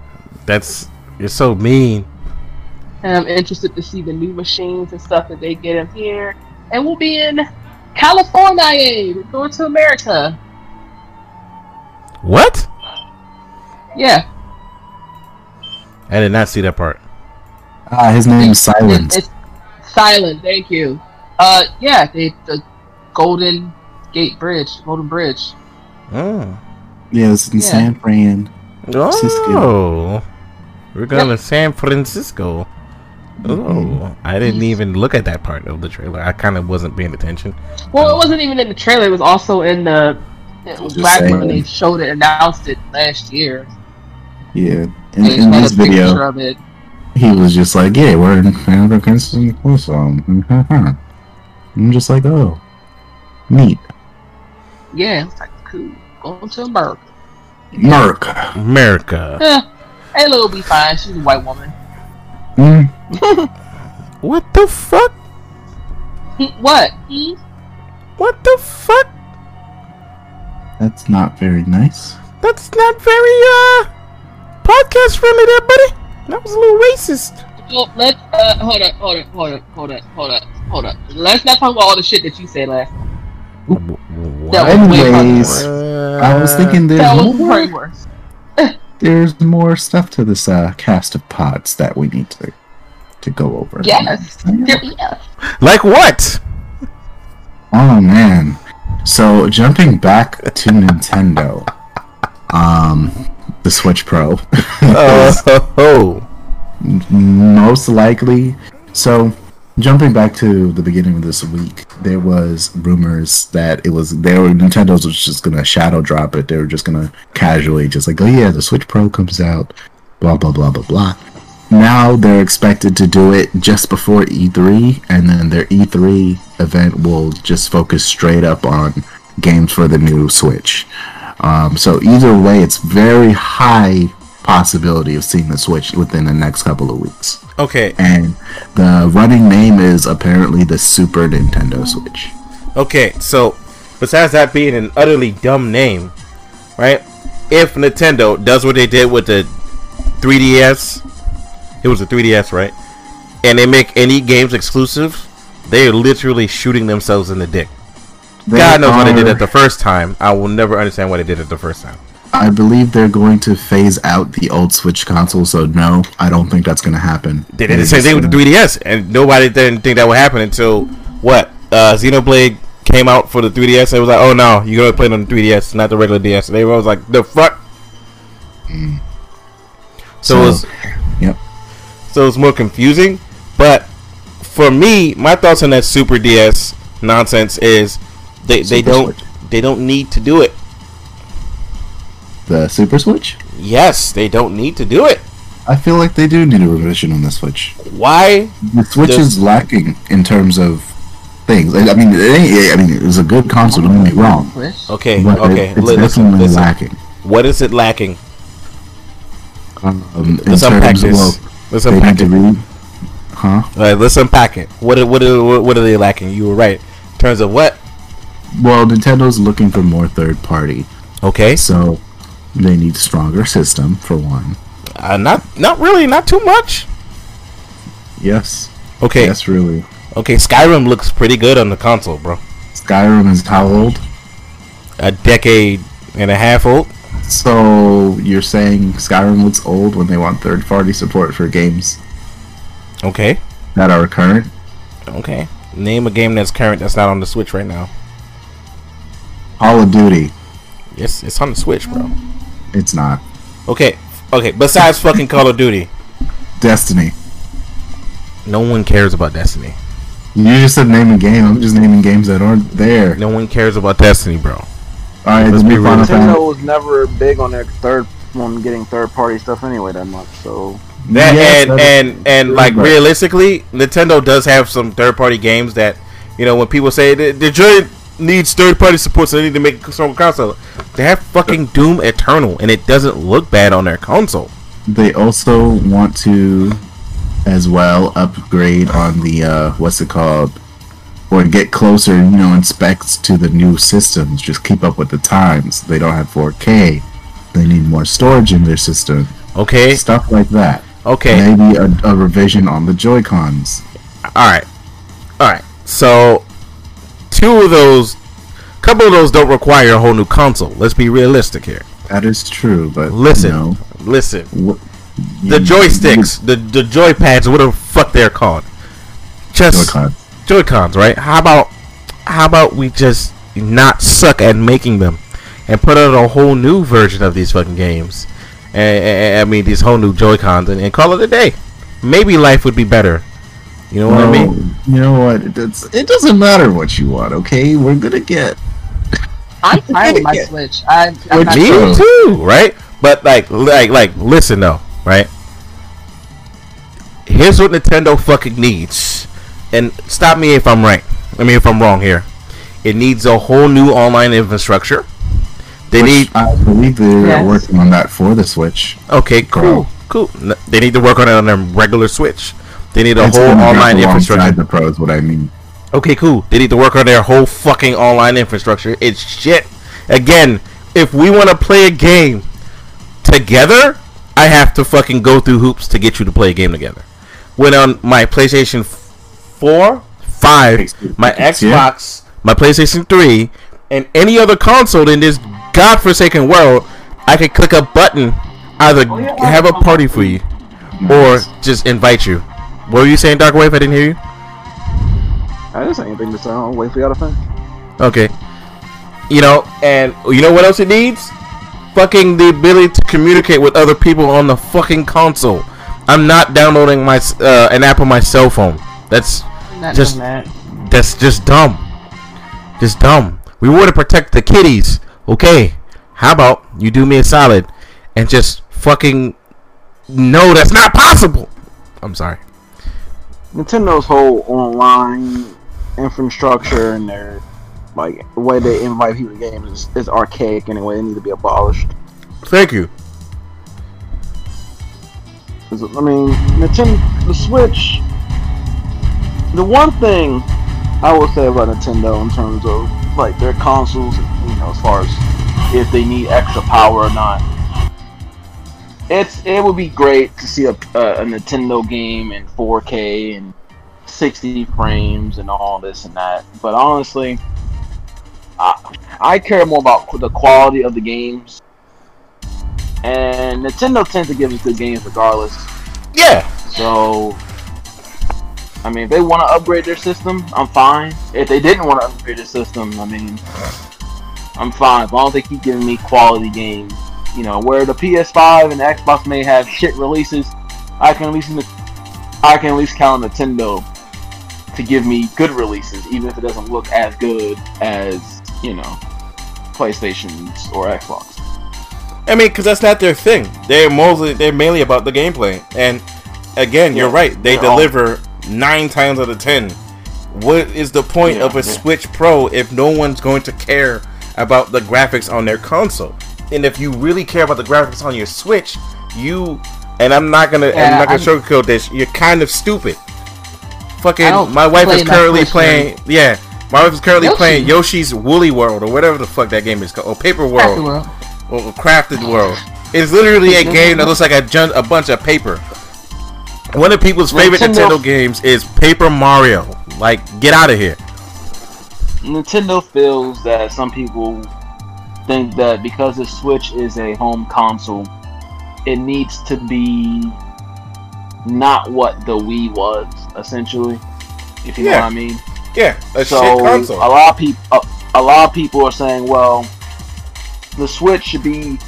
That's you're so mean. and I'm interested to see the new machines and stuff that they get in here, and we'll be in California. We're going to America. What? Yeah, I did not see that part. Ah, his name is Sylens. It's silent. Thank you. Uh, yeah, they, the Golden Gate Bridge, Golden Bridge. Oh. Yeah, it's in Yeah. San Fran. Oh. We're going to San Francisco. Mm-hmm. Oh, I didn't even look at that part of the trailer. I kind of wasn't paying attention. Well, it wasn't even in the trailer. It was also in the it was Just when they showed it, announced it last year. Yeah, in, in this video, of it. he was just like, "Yeah, we're in San Francisco." Mm-hmm. I'm just like, "Oh, neat." Yeah, it it's like cool. Going to America. America. America. Eh, Ayla will be fine. She's a white woman. Mm, What the fuck? Hmm, What? Hmm? What the fuck? that's not very nice. That's not very uh podcast friendly there, buddy. That was a little racist. Well, let's uh, hold up, hold up, hold up, hold up, hold up, hold up. Let's not talk about all the shit that you said last. time. That Anyways, worse. I was thinking there's That was more, worse. there's more stuff to this uh, cast of pods that we need to to go over. Yes. Yes. like what? Oh man. So jumping back to Nintendo, um, the Switch Pro. Oh, most likely. So, jumping back to the beginning of this week, there was rumors that it was they were Nintendo's was just gonna shadow drop it. They were just gonna casually just like, oh yeah, the Switch Pro comes out, blah blah blah blah blah. Now they're expected to do it just before E3, and then their E3 event will just focus straight up on games for the new Switch. Um, so either way, it's very high possibility of seeing the Switch within the next couple of weeks. okay, And the running name is apparently the Super Nintendo Switch. okay. So, besides that being an utterly dumb name, right? If Nintendo does what they did with the 3DS, it was a 3DS, right? And they make any games exclusive, they're literally shooting themselves in the dick. They God knows why they did are- it the first time. I will never understand why they did it the first time. I believe they're going to phase out the old Switch console, so no, I don't think that's going to happen. They did the same thing with the 3DS, and nobody didn't think that would happen until what? Uh, Xenoblade came out for the 3DS. It was like, oh no, you're gonna play it on the 3DS, not the regular DS. And everyone was like, the fuck. So, it was yep. so it's more confusing. But for me, my thoughts on that Super DS nonsense is they they don't Switch. they don't need to do it. The Super Switch? Yes, they don't need to do it. I feel like they do need a revision on the Switch. Why? The Switch The- is lacking in terms of things. I I mean, it ain't, I mean, it's a good console. Don't get me wrong, Okay, but okay. it, it's li- listen, definitely listen. lacking. What is it lacking? Um, in Let's unpack of, this. Let's unpack it. read, huh? All right, let's unpack it. What what are, what are they lacking? You were right. In terms of what? Well, Nintendo's looking for more third party, Okay, so they need a stronger system for one. uh, not not really, not too much. Yes, Okay, yes, really. okay. Skyrim looks pretty good on the console, bro. Skyrim is how old? A decade and a half old. So you're saying Skyrim looks old when they want third party support for games Okay, that are current? okay. Name a game that's current that's not on the Switch right now. Call of Duty, Yes, it's on the Switch, bro. It's not. Okay, okay. Besides fucking Call of Duty, Destiny, No one cares about Destiny. You just said name a game. I'm just naming games that aren't there. No one cares about Destiny, bro. All right, Let's be real. Nintendo was never big on their third on getting third party stuff anyway that much. So That Yes, and that is and and true, like but- realistically, Nintendo does have some third party games that you know when people say the, the joint needs third party support, so they need to make a strong console. They have fucking Doom Eternal, and it doesn't look bad on their console. They also want to, as well, upgrade on the uh, what's it called, or get closer, you know, in specs to the new systems. Just keep up with the times. They don't have 4K. They need more storage in their system. Okay, Stuff like that. okay, Maybe a, a revision on the Joy Cons. all right, all right. So two of those, a couple of those don't require a whole new console. Let's be realistic here. That is true, but Listen, you know, listen. wh- The joysticks, the the joy pads, whatever the fuck they're called, just Joy-Cons. Right? How about how about we just not suck at making them and put out a whole new version of these fucking games? And, I mean, these whole new Joy Cons and, and call it a day. Maybe life would be better. You know what I mean? Oh, you know what? It, does, it doesn't matter what you want, okay? We're gonna get. I'm tired of my Yeah. Switch. I, I'm Which not Me True. too, right? But like, like, like, listen though, right? Here's what Nintendo fucking needs, and stop me if I'm right. I mean, if I'm wrong here. It needs a whole new online infrastructure. They which need I believe they're Yes. working on that for the Switch. okay, cool, Pro. cool. They need to work on it on a regular Switch. They need a It's whole online infrastructure. The pros, what I mean. Okay, cool. They need to work on their whole fucking online infrastructure. It's shit. Again, if we want to play a game together, I have to fucking go through hoops to get you to play a game together. When on my PlayStation 4, 5, my Xbox, my PlayStation 3, and any other console in this godforsaken world, I could click a button, either oh, have a party for you, or just invite you. What were you saying, Dark Wave? I didn't hear you. I didn't say anything to say. I'll wait for y'all to finish. Okay. You know, and you know what else it needs? Fucking the ability to communicate with other people on the fucking console. I'm not downloading my uh, an app on my cell phone. That's not just- that. that's just dumb. Just dumb. We want to protect the kiddies. Okay. How about you do me a solid and just fucking no, that's not possible. I'm sorry. Nintendo's whole online infrastructure and their like the way they invite people to games is, is archaic anyway. It need to be abolished. Thank you. I mean, Nintendo, the Switch. The one thing I will say about Nintendo in terms of like their consoles, you know, as far as if they need extra power or not, it's it would be great to see a, a, a Nintendo game in 4K and 60 frames and all this and that. But honestly, I, I care more about the quality of the games. And Nintendo tends to give us good games regardless. Yeah. So, I mean, if they want to upgrade their system, I'm fine. If they didn't want to upgrade their system, I mean, I'm fine. As long as they keep giving me quality games. You know, where the PS5 and the Xbox may have shit releases, I can at least I can at least count on Nintendo to give me good releases, even if it doesn't look as good as you know PlayStations or Xbox. I mean, because that's not their thing. They're mostly they're mainly about the gameplay. And again, you're right. They they're all- deliver nine times out of ten. What is the point Yeah, of a yeah. Switch Pro if no one's going to care about the graphics on their console? And if you really care about the graphics on your Switch, you and I'm not gonna I'm not gonna I'm- sugarcoat this. You're kind of stupid. Fucking, my wife play is currently Switch playing. Yeah, my wife is currently Yoshi. playing Yoshi's Woolly World or whatever the fuck that game is called, or Paper World Happy World. or Crafted World. It's literally a game that looks like a, jun- a bunch of paper. One of people's favorite Nintendo- Nintendo games is Paper Mario. Like, get out of here. Nintendo feels that some people think that because the Switch is a home console, it needs to be not what the Wii was, essentially. If you know what I mean. Yeah, a so a lot of people, a, a lot of people are saying, well, the Switch should be,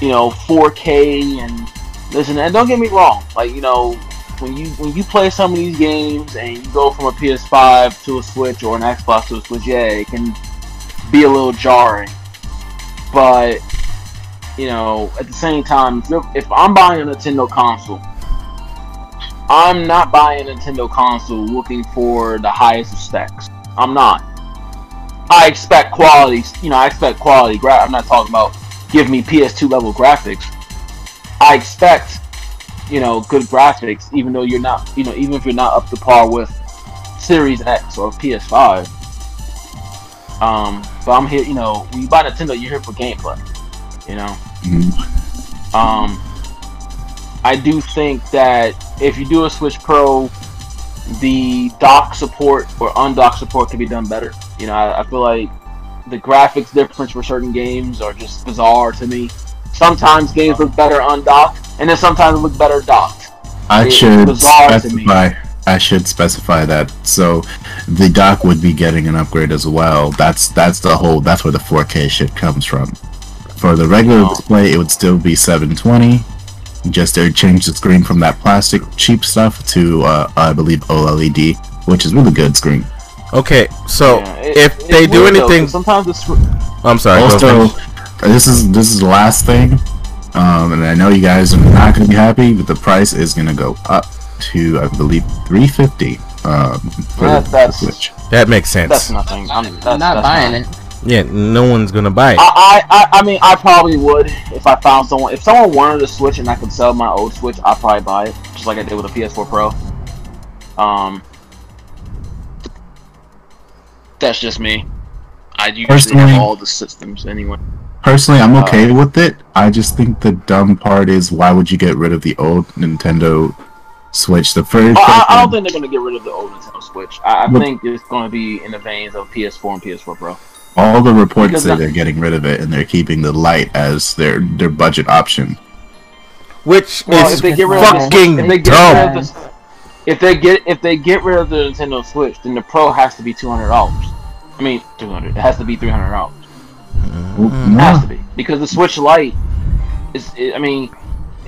you know, 4K and this and that. And don't get me wrong, like you know, when you when you play some of these games and you go from a PS5 to a Switch or an Xbox to a Switch, yeah, it can be a little jarring. But you know, at the same time, if, I'm buying a Nintendo console, I'm not buying a Nintendo console looking for the highest of specs. I'm not. I expect quality. You know, I expect quality. Gra- I'm not talking about give me PS2 level graphics. I expect, you know, good graphics, even though you're not, you know, even if you're not up to par with Series X or PS5. Um, but I'm here, you know, when you buy Nintendo, you're here for gameplay. You know, Mhm. um, I do think that if you do a Switch Pro, the dock support or undock support can be done better. You know, I, I feel like the graphics difference for certain games are just bizarre to me. Sometimes games look better undocked, and then sometimes look better docked. I It's should bizarre to me. specify. I should specify that. So, the dock would be getting an upgrade as well. That's that's the whole. That's where the 4K shit comes from. For the regular Oh. display, it would still be 720. Just they changed the screen from that plastic cheap stuff to uh, I believe OLED, which is really good screen. Okay, so Yeah, it- if it's they do anything, though, sometimes the Swi- I'm sorry. also, finish. this is this is the last thing, um, and I know you guys are not going to be happy, but the price is going to go up to I believe 350 um, for That- the Switch. that makes sense. that's nothing. I'm, that's, I'm not that's buying not- it. yeah, no one's gonna buy it. I, I, I- I mean, I probably would if I found someone. If someone wanted a Switch and I could sell my old Switch, I'd probably buy it, just like I did with a PS4 Pro. Um, that's just me. I usually Personally- have all the systems anyway. Personally, I'm Uh, okay with it. I just think the dumb part is why would you get rid of the old Nintendo Switch? The first. Oh, I, I don't think they're gonna get rid of the old Nintendo Switch. I, I think it's gonna be in the veins of PS4 and PS4 Pro. all the reports because say I- they're getting rid of it and they're keeping the light as their their budget option. Which Well, is if they get rid of the fucking Switch- if they get dumb. rid of the, if they get if they get rid of the Nintendo Switch, then the Pro has to be two hundred dollars. I mean, two hundred. It has to be three hundred dollars. Mm-hmm. It has to be because the Switch Lite is. It, I mean,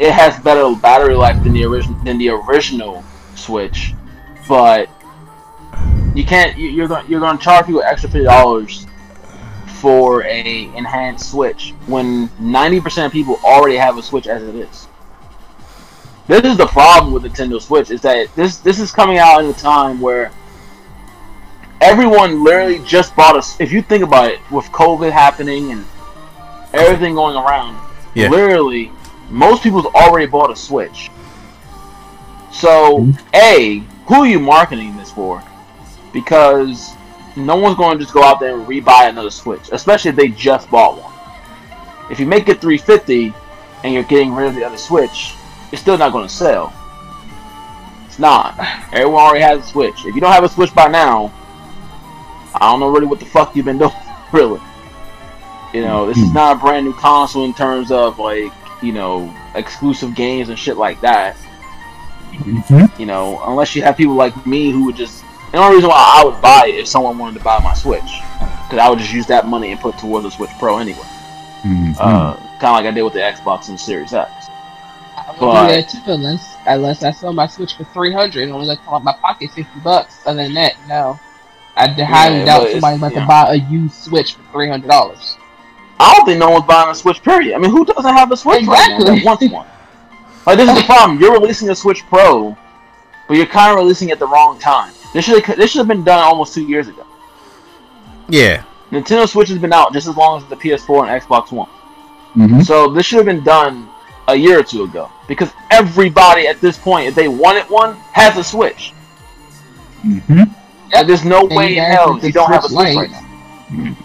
it has better battery life than the original than the original Switch, but you can't. you- You're going you're going to charge people extra fifty dollars for a enhanced Switch when ninety percent of people already have a Switch as it is. This is the problem with Nintendo Switch is that this this is coming out in a time where everyone literally just bought a. If you think about it, with COVID happening and everything going around, Yeah. literally most people's already bought a Switch. So, a who are you marketing this for? Because no one's going to just go out there and rebuy another Switch, especially if they just bought one. If you make it 350 and you're getting rid of the other Switch, it's still not going to sell. It's not. Everyone already has a Switch. If you don't have a Switch by now, I don't know really what the fuck you've been doing, really. You know, this is hmm. not a brand new console in terms of like, you know, exclusive games and shit like that. You know, unless you have people like me who would just. The only reason why I would buy it if someone wanted to buy my Switch, because I would just use that money and put towards the Switch Pro anyway. Mhm. Uh, kind of like I did with the Xbox and Series X. I would But- do that too, unless unless I sell my Switch for three hundred, only like come out my pocket fifty bucks. Other than that, no. I highly Yeah, doubt but it's- somebody's about yeah. to buy a used Switch for three hundred dollars. I don't think no one's buying a Switch. Period. I mean, who doesn't have a Switch right now Exactly. that wants one? Like this is the problem. You're releasing a Switch Pro, but you're kind of releasing it at the wrong time. This should this should have been done almost two years ago. Yeah, Nintendo Switch has been out just as long as the PS4 and Xbox One. Mhm. So this should have been done a year or two ago because everybody at this point, if they wanted one, has a Switch. Mhm. And there's no And way you in hell you don't have a Switch Switch Lite. right now.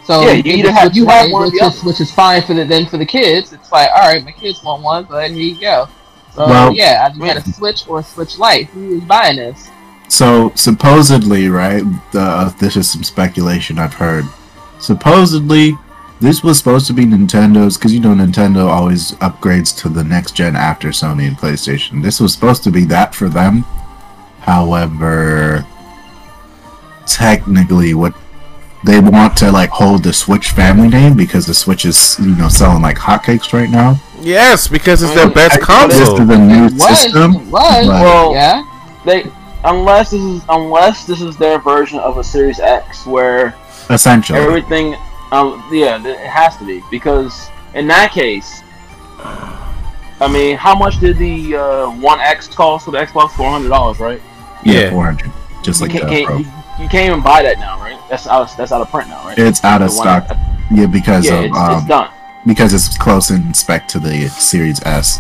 So Yeah, you if either have- you have one or which the is, other. which is fine for the then for the kids. It's like, all right, my kids want one, but here you go. So Well- yeah, I got a Switch or a Switch Lite. Who is buying this? So supposedly, right? The, uh, this is some speculation I've heard. Supposedly, this was supposed to be Nintendo's because you know Nintendo always upgrades to the next gen after Sony and PlayStation. This was supposed to be that for them. However, technically, what they want to like hold the Switch family name because the Switch is you know selling like hotcakes right now. yes, because it's their Mm, best I- This is console. the new It was, system. it was, Well, yeah. they unless this is unless this is their version of a Series X where Essentially. everything. Um, yeah, it has to be because in that case, I mean, how much did the uh, One X cost for the Xbox? Four hundred dollars, right? yeah, Yeah. 400. Just like you, that, can't, bro. You, you can't even buy that now, right? That's out. That's out of print now, right? It's out of The One stock. X- Yeah, because yeah, of it's, um, it's done. because it's close in spec to the Series S.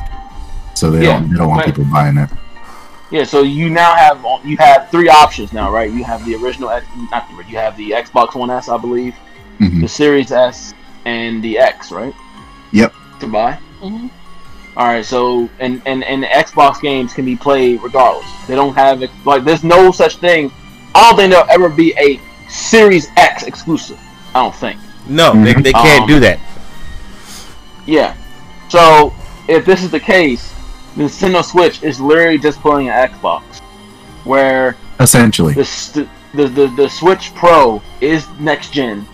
So they Yeah, don't they don't want right. people buying it. Yeah, so you now have you have three options now, right? You have the original, not the you have the Xbox One S, I believe, hmm the Series S, and the X, right? Yep. To buy. Mhm. All right, so and and and Xbox games can be played regardless. They don't have it like there's no such thing. I don't think there'll ever be a Series X exclusive. I don't think. No, they, they can't Um, do that. Yeah. So if this is the case, Nintendo Switch is literally just playing an Xbox, where Essentially. the, the the the Switch Pro is next gen,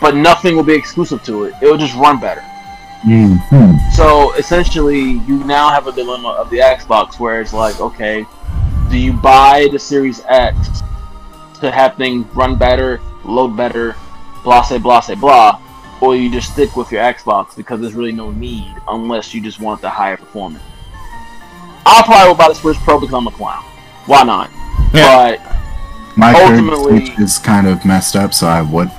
but nothing will be exclusive to it. It will just run better. hmm So essentially, you now have a dilemma of the Xbox, where it's like, okay, do you buy the Series X to have things run better, load better, blah say blah say blah, or you just stick with your Xbox because there's really no need unless you just want the higher performance. I'll probably buy the Switch Pro because I'm a clown. Why not? Yeah. But My ultimately- Switch is kind of messed up, so I would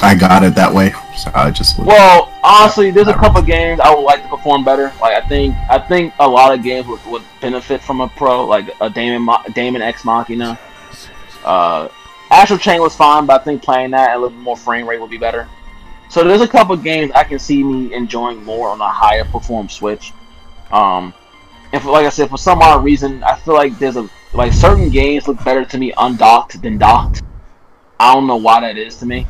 I got it that way. So I just would. Well, honestly, there's a couple games I would like to perform better. Like I think, I think a lot of games would, would benefit from a pro, like a Daemon, Mo- Daemon X Machina. Uh, Astral Chain was fine, but I think playing that at a little more frame rate would be better. So there's a couple games I can see me enjoying more on a higher perform Switch. Um, and for, like I said, for some odd reason, I feel like there's a like certain games look better to me undocked than docked. I don't know why that is to me.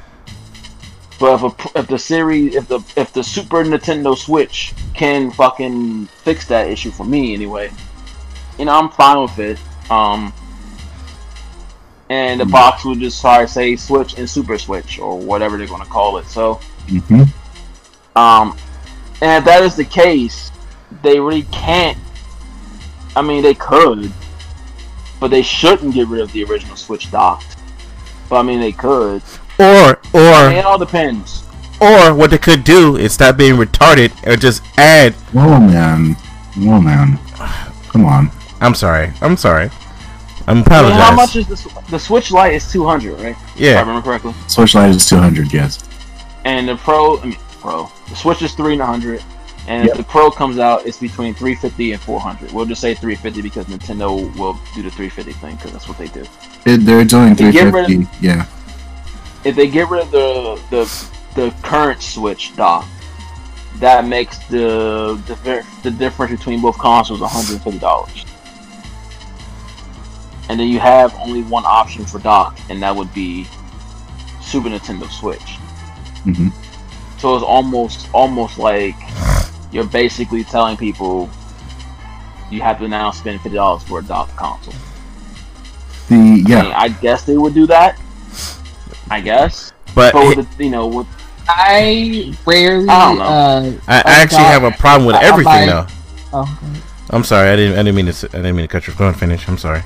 But if, a, if the series, if the if the Super Nintendo Switch can fucking fix that issue for me anyway, you know I'm fine with it. Um, and the box would just sorry say Switch and Super Switch or whatever they're gonna call it. So, hmm um, and if that is the case, they really can't. I mean, they could, but they shouldn't get rid of the original Switch docked. But I mean, they could. Or I mean, or it all depends. or what they could do is stop being retarded and just add. Whoa, man. Whoa, man. Come on. I'm sorry. I'm sorry. I'm I apologize. mean, how much is the the Switch Lite? Is two hundred, right? If I yeah. remember correctly. Switch Lite is 200, yes. And the Pro, I mean Pro, the Switch is three hundred, and Yep. if the Pro comes out, it's between three fifty and four hundred. We'll just say three fifty because Nintendo will do the three fifty thing because that's what they do. It, they're doing They get rid of- 350. Yeah. If they get rid of the the the current Switch dock, that makes the the the difference between both consoles one hundred and fifty dollars. And then you have only one option for dock, and that would be Super Nintendo Switch. hmm So it's almost almost like you're basically telling people you have to now spend fifty dollars for a dock console. The I mean, yeah. I guess they would do that. I guess, But but with the, you know, with I rarely. I don't know. Uh, I, I actually have a problem with I- I everything buy- though. oh, I'm sorry. I didn't. I didn't mean to. s- I didn't mean to cut your. Go and finish. I'm sorry.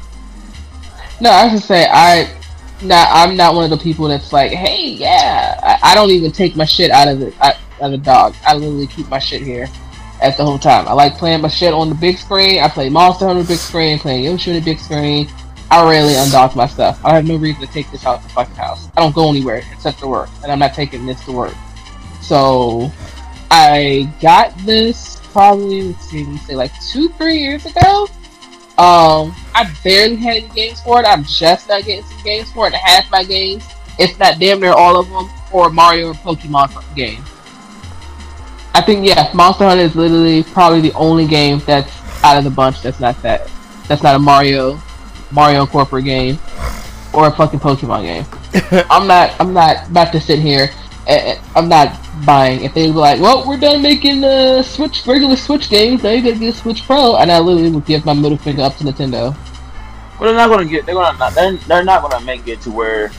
No, I just say I. Not, I'm not one of the people that's like, hey, yeah. I, I don't even take my shit out of the out of the dog. I literally keep my shit here at the whole time. I like playing my shit on the big screen. I play Monster Hunter big screen, playing Yoshi on the big screen. I rarely undock my stuff. I have no reason to take this out the fucking house. I don't go anywhere except to work, and I'm not taking this to work. So I got this probably let's see, let's say like two, three years ago. Um, I barely had any games for it. I'm just not getting some games for it. Half my games, if not damn near all of them, or Mario or Pokemon games. I think yeah, Monster Hunter is literally probably the only game that's out of the bunch that's not that. That's not a Mario, Mario corporate game, or a fucking Pokemon game. I'm not. I'm not about to sit here. And, I'm not buying. If they were like, "Well, we're done making uh, Switch regular Switch games. Now you gotta get Switch Pro," and I literally would give my middle finger up to Nintendo. But they're not gonna get. They're gonna not. They're, they're not gonna make it to where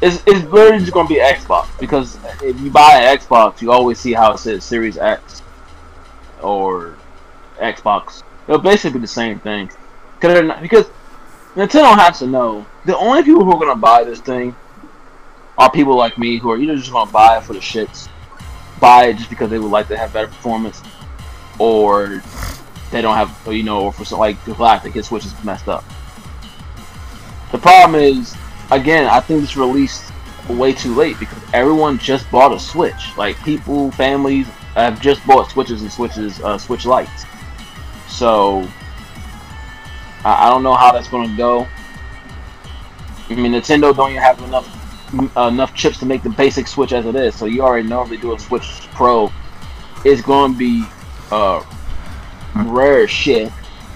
it's it's literally just gonna be Xbox because if you buy an Xbox, you always see how it says Series X or Xbox. It'll basically be the same thing. Not, because Nintendo has to know the only people who are gonna buy this thing are people like me who are either just gonna buy it for the shits, buy it just because they would like to have better performance, or they don't have, you know, or for some, like that his Switch is messed up. The problem is, again, I think it's released way too late because everyone just bought a Switch. Like people, families have just bought Switches and Switches, uh, Switch Lites. So I, I don't know how that's to go. I mean, Nintendo don't even have enough enough chips to make the basic Switch as it is. So you already know if they do a Switch Pro, it's going to be uh, rare as shit.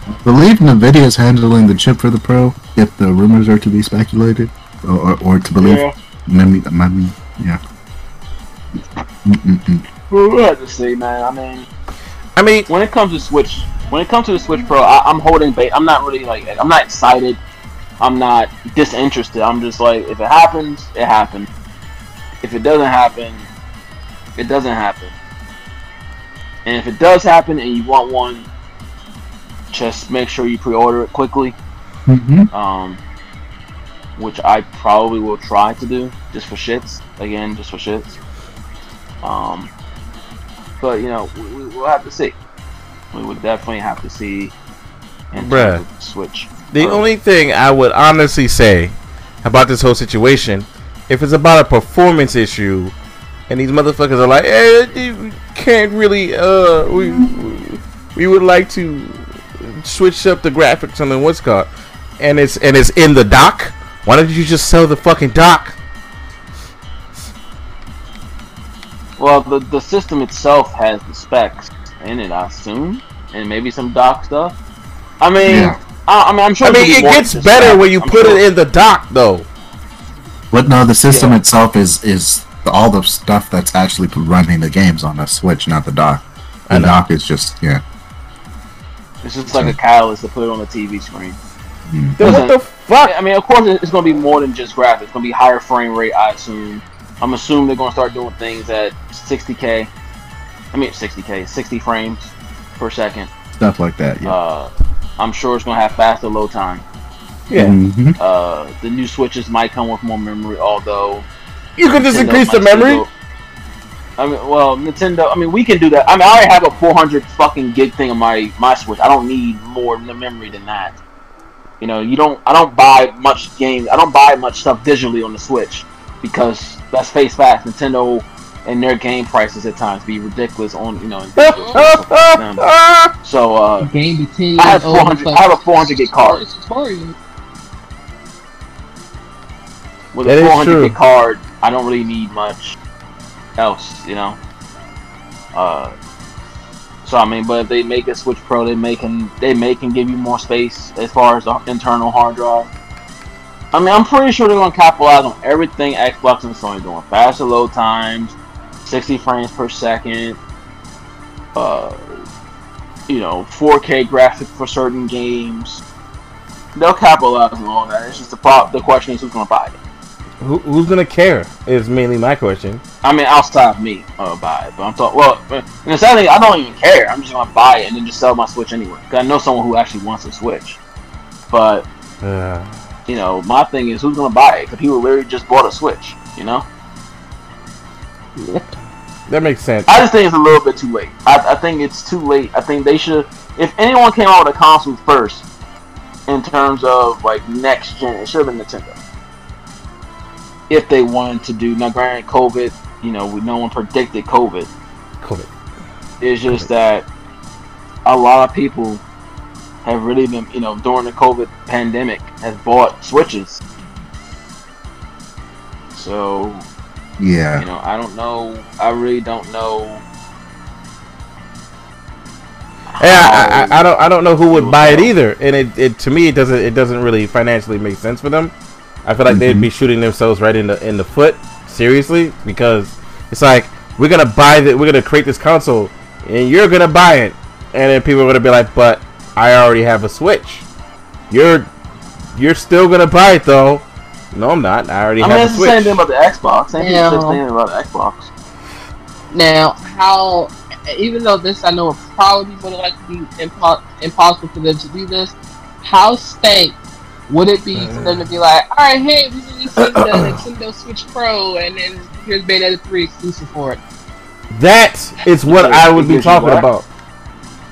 I believe Nvidia is handling the chip for the Pro, if the rumors are to be speculated, or, or, or to believe. Yeah. Maybe, maybe, yeah. Mm-mm-mm. We'll have to see, man. I mean, I mean, when it comes to Switch, when it comes to the Switch Pro, I, I'm holding bait. I'm not really like, I'm not excited. I'm not disinterested. I'm just like, if it happens, it happens. If it doesn't happen, it doesn't happen. And if it does happen and you want one, just make sure you pre-order it quickly. Mhm. Um, which I probably will try to do just for shits. Again, just for shits. Um, but you know, we, we'll have to see. We would definitely have to see. And Bruh. terms of the Switch. The Pro. only thing I would honestly say about this whole situation, if it's about a performance issue, and these motherfuckers are like, eh, you can't really, uh, we, we would like to switch up the graphics on the what's called, and it's and it's in the dock. Why don't you just sell the fucking dock? Well, the the system itself has the specs in it, I assume, and maybe some dock stuff. I mean, Yeah. I, I mean, I'm sure. I it'll mean, it gets better that. when you I'm put sure. it in the dock, though. But no, the system Yeah. itself is is all the stuff that's actually running the games on the Switch, not the dock. The dock is just yeah. It's just like a catalyst to put it on the TV screen. Mm. Then what the fuck? I mean, of course, it's going to be more than just graphics. It's going to be higher frame rate, I assume. I'm assuming they're going to start doing things at 60k. I mean, 60k, 60 frames per second. Stuff like that. Yeah. Uh, I'm sure it's going to have faster load time. Yeah, Mhm. Uh, the new switches might come with more memory, although you could just Nintendo increase the might still memory. go- I mean, well, Nintendo. I mean, we can do that. I mean, I already have a 400 fucking gig thing on my my Switch. I don't need more memory than that. You know, you don't. I don't buy much game. I don't buy much stuff digitally on the Switch because let's face facts, Nintendo and their game prices at times be ridiculous on you know. in digital stuff like them. so uh, Game be ten years I have 400 I have a 400 gig card. With That a 400 true. gig card, I don't really need much else, you know. Uh, so I mean, but if they make a Switch Pro, they make can they may can give you more space as far as the internal hard drive. I mean, I'm pretty sure they're gonna capitalize on everything Xbox and Sony doing: faster load times, 60 frames per second, uh, you know, 4K graphics for certain games. They'll capitalize on all that. It's just the pro- the question is who's gonna buy it. Who, who's gonna care? Is mainly my question. I mean, outside of me, uh, buy it. But I'm talking. Well, and the sad thing, I don't even care. I'm just gonna buy it and then just sell my Switch anyway. Cause I know someone who actually wants a Switch. But Uh, you know, my thing is who's gonna buy it? Because people literally just bought a Switch. You know, that makes sense. I just think it's a little bit too late. I, I think it's too late. I think they should. If anyone came out with a console first, in terms of like next gen, it should have been Nintendo. If they wanted to do now, granted, COVID. You know, we no one predicted COVID. COVID. It's just that a lot of people have really been, you know, during the COVID pandemic, has bought Switches. So, Yeah. you know, I don't know. I really don't know. Yeah, I, I, I don't I don't know who would buy it either, and it, it to me it doesn't it doesn't really financially make sense for them. I feel like they'd mm-hmm. be shooting themselves right in the in the foot seriously because it's like we're gonna buy that we're gonna create this console and you're gonna buy it, and then people are gonna be like, but I already have a Switch. You're you're still gonna buy it though. No, I'm not. I already I mean, have it's a the same Switch. thing about the Xbox. Same Yeah. thing same thing about the Xbox. Now, how, even though this I know would probably would like to be impo- impossible for them to do this, how stank Would it be for them to be like, all right, hey, we released the Nintendo Switch Pro, and then here's Bayonetta 3 exclusive for it? That is what I would be talking about.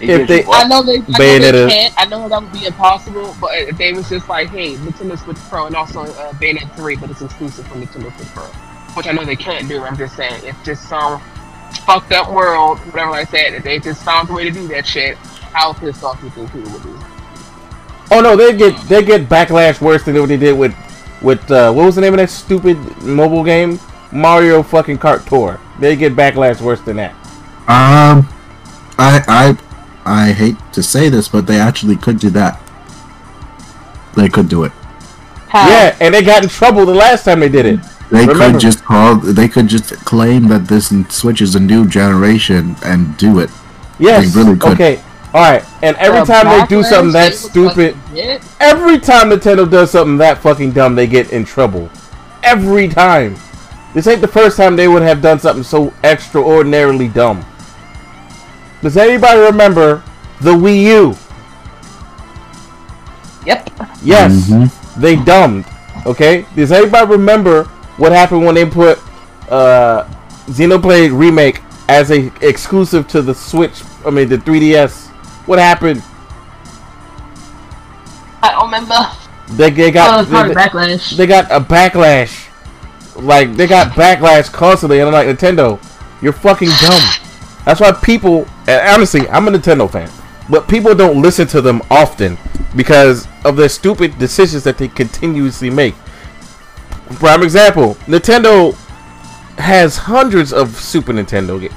It If they- I know they, I know they can't. I know that would be impossible, but if they was just like, hey, Nintendo Switch Pro and also uh, Bayonetta 3, but it's exclusive for Nintendo Switch Pro, which I know they can't do. I'm just saying, if just some fucked up world, whatever I said, if they just found a way to do that shit, how pissed off do you think people would be? Oh no, they get they get backlash worse than what they did with with uh, what was the name of that stupid mobile game? Mario fucking Kart Tour. They get backlash worse than that. Um, I I I hate to say this, but they actually could do that. They could do it. How? Yeah, and they got in trouble the last time they did it. They Remember- could just call. They could just claim that this Switch is a new generation and do it. Yes. They really could. Okay. All right. And every The time they do something that stupid, fucking every time Nintendo does something that fucking dumb, they get in trouble. Every time. This ain't the first time they would have done something so extraordinarily dumb. Does anybody remember the Wii U? Yep. Yes, Mhm. they dumbed. Okay, does anybody remember what happened when they put uh, Xenoblade Remake as a exclusive to the Switch? I mean, the 3DS. What happened? I don't remember. They, they Oh, got it's probably they, backlash. they got a backlash. Like they got backlash constantly, and I'm like Nintendo, you're fucking dumb. That's why people, and honestly, I'm a Nintendo fan, but people don't listen to them often because of their stupid decisions that they continuously make. Prime example: Nintendo has hundreds of Super Nintendo games.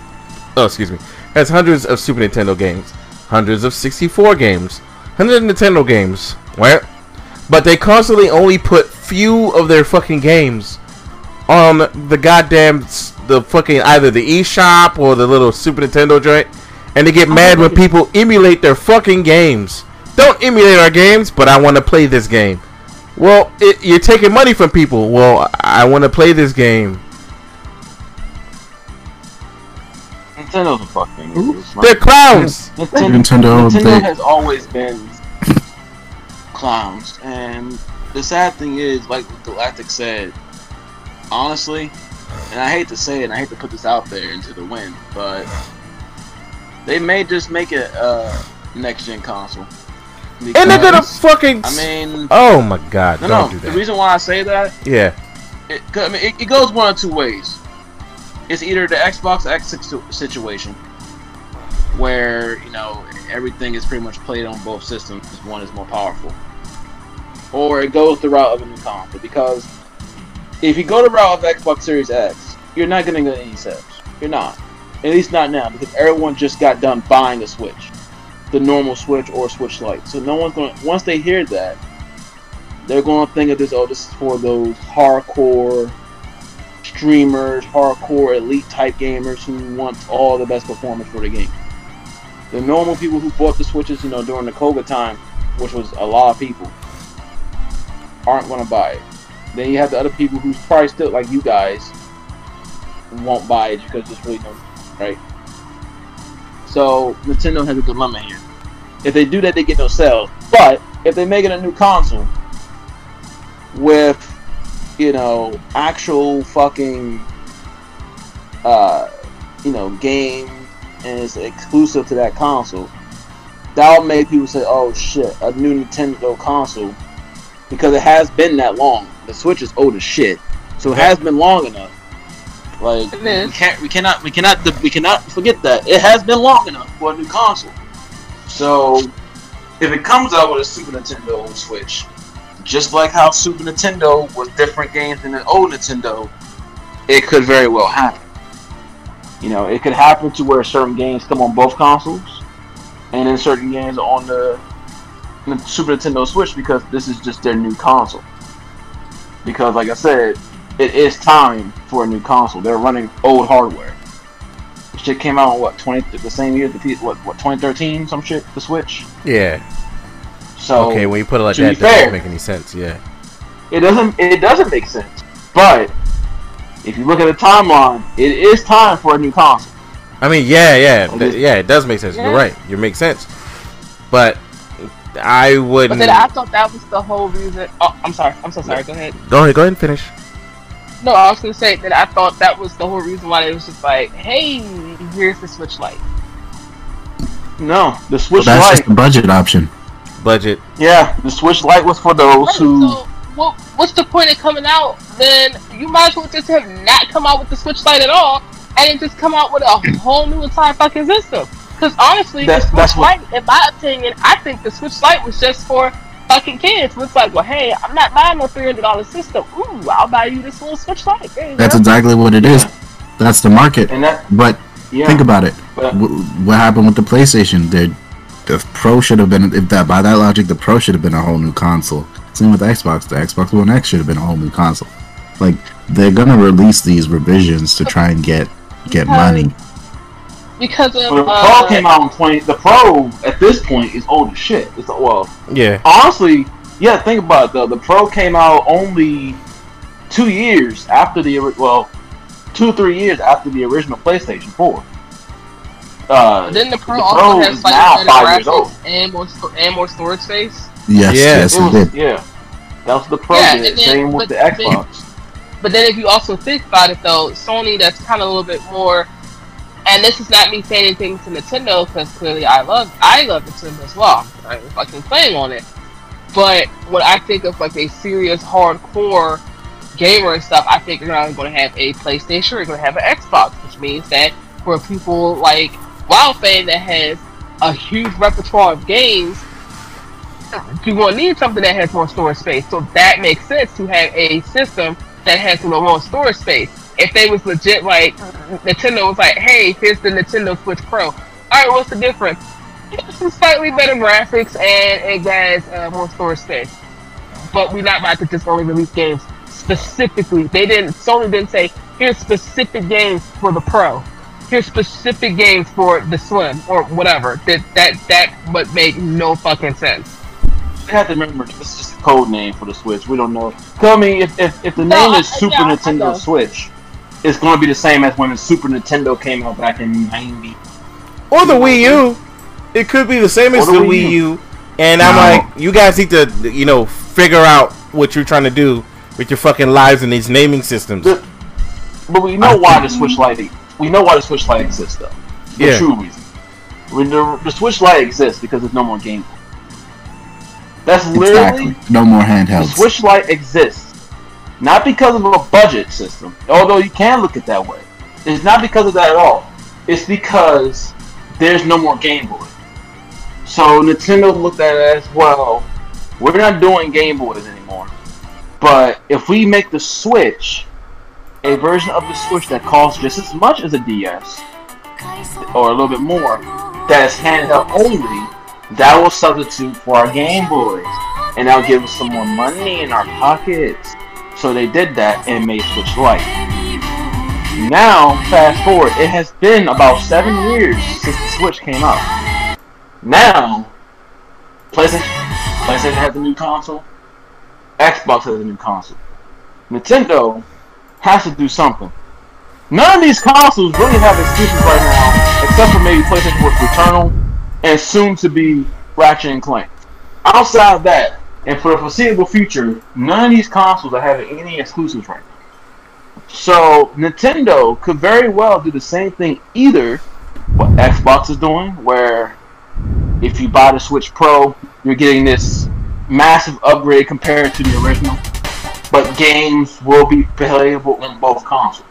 Oh, excuse me, has hundreds of Super Nintendo games, hundreds of 64 games, hundreds of Nintendo games, right? But they constantly only put few of their fucking games on the goddamn the fucking either the eShop or the little Super Nintendo joint, and they get mad when people emulate their fucking games. Don't emulate our games, but I want to play this game. Well, it, you're taking money from people. Well, I want to play this game. Nintendo's a fucking. idiot. They're clowns. Nintendo, Nintendo, Nintendo they- has always been clowns, and the sad thing is, like Galactic said, honestly, and I hate to say it, and I hate to put this out there into the wind, but they may just make it a next gen console. And they're gonna fucking. I mean, oh my god! no, don't no. do The reason why I say that yeah. it, I mean, it, it goes one of two ways. It's either the Xbox X situation, where you know everything is pretty much played on both systems. One is more powerful, or it goes the route of a new console. Because if you go the route of Xbox Series X, you're not to get any sales. You're not, at least not now, because everyone just got done buying a Switch, the normal Switch or Switch Lite. So no one's to Once they hear that, they're to think of this. Oh, this is for those hardcore streamers, hardcore elite type gamers who want all the best performance for the game. The normal people who bought the Switches, you know, during the COVID time, which was a lot of people, aren't to buy it. Then you have the other people who's probably still like you guys won't buy it because there's really no right. So Nintendo has a dilemma here. If they do that, they get no sales. But if they make it a new console with you know, actual fucking, uh, you know, game and it's exclusive to that console, that'll make people say, "Oh shit, a new Nintendo console," because it has been that long. The Switch is old as shit, so it has been long enough. Like we can't, we cannot, we cannot, we cannot forget that it has been long enough for a new console. So, if it comes out with a Super Nintendo Switch, just like how Super Nintendo was different games than the old Nintendo, it could very well happen. You know, it could happen to where certain games come on both consoles, and then certain games on the, the Super Nintendo Switch because this is just their new console. Because, like I said, it is time for a new console. They're running old hardware. Shit came out what twenty the same year the P what what 2013 some shit the Switch. Yeah. So okay, when you put it like that, that doesn't make any sense. Yeah. it doesn't it doesn't make sense. But if you look at the timeline, it is time for a new console. I mean, yeah, yeah, th- yeah. It does make sense. You're right. You make sense. But I wouldn't. then I thought that was the whole reason. Oh, I'm sorry. I'm so sorry. Go ahead. Go ahead, go ahead and finish. No, I was gonna say that I thought that was the whole reason why it was just like, hey, here's the Switch Lite. No, the Well, Switch that's Lite. just a budget option. Budget. Yeah, the Switch Lite was for those Right, who. so, what, what's the point of coming out? Then you might as well just have not come out with the Switch Lite at all, and then just come out with a whole new entire fucking system. Because honestly, That's- the Switch that's what- Lite, in my opinion, I think the Switch Lite was just for fucking kids. It's like, well, hey, I'm not buying no three hundred dollar system. Ooh, I'll buy you this little Switch Lite. That's go. exactly what it is. That's the market. And that, But yeah. think about it. But- Wh- What happened with the PlayStation? The, the Pro should have been, if that by that logic, the Pro should have been a whole new console. Same with the Xbox. The Xbox One X should have been a whole new console. Like they're gonna release these revisions to try and get get money. Because of When the Pro uh, came out in 20, the Pro at this point is old as shit. It's well, Yeah. honestly, yeah. Think about it though. The Pro came out only two years after the well, two or three years after the original PlayStation 4. Uh, Then the Pro The also Pro has like now better five years graphics old. and more and more storage space. Yes, Yeah, yes, it it was, did. yeah. That was the Pro Yeah, did. then- Same with but the then- Xbox. But then if you also think about it though, Sony that's kind of a little bit more. And this is not me saying anything to Nintendo because clearly I love I love Nintendo as well. I'm fucking playing on it. But when I think of like a serious hardcore gamer and stuff, I think you're not going to have a PlayStation, you're going to have an Xbox, which means that for people like WildFang that has a huge repertoire of games, you're going to need something that has more storage space. So that makes sense to have a system that has a little more storage space. If they was legit like Nintendo was like, hey, here's the Nintendo Switch Pro. All right, what's the difference? It's some slightly better graphics and it has uh, more storage space. But we're not about to just only release games specifically. They didn't. Sony didn't say here's specific games for the Pro. Here's specific games for the Slim or whatever. That that that would make no fucking sense. You have to remember this is just a code name for the Switch. We don't know. Tell me if, if, if the No, name I- is Super yeah, Nintendo Switch, it's going to be the same as when the Super Nintendo came out back in '90. Or the Wii U. It could be the same as Or the the Wii Wii U. And I'm like, you guys need to, you know, figure out what you're trying to do with your fucking lives and these naming systems. The- But we know I why think- the Switch Lite. We know why the Switch Lite exists, though. The Yeah. true reason. When the, the Switch Lite exists because there's no more Game Boy. That's literally Exactly. No more handhelds. the. Switch Lite exists not because of a budget system, although you can look at that way. It's not because of that at all. It's because there's no more Game Boy. So Nintendo looked at it as well. We're not doing Game Boys anymore. But if we make the Switch a version of the Switch that costs just as much as a DS, or a little bit more, that is handheld only, that will substitute for our Game Boys. And that'll give us some more money in our pockets. So they did that and made Switch Lite. Now, fast forward, it has been about seven years since the Switch came out. Now, PlayStation, PlayStation has a new console. Xbox has a new console. Nintendo has to do something. None of these consoles really have exclusives right now, except for maybe PlayStation with Returnal and soon to be Ratchet and Clank. Outside of that, and for the foreseeable future, none of these consoles are having any exclusives right now. So Nintendo could very well do the same thing either what Xbox is doing, where if you buy the Switch Pro, you're getting this massive upgrade compared to the original, but games will be playable on both consoles.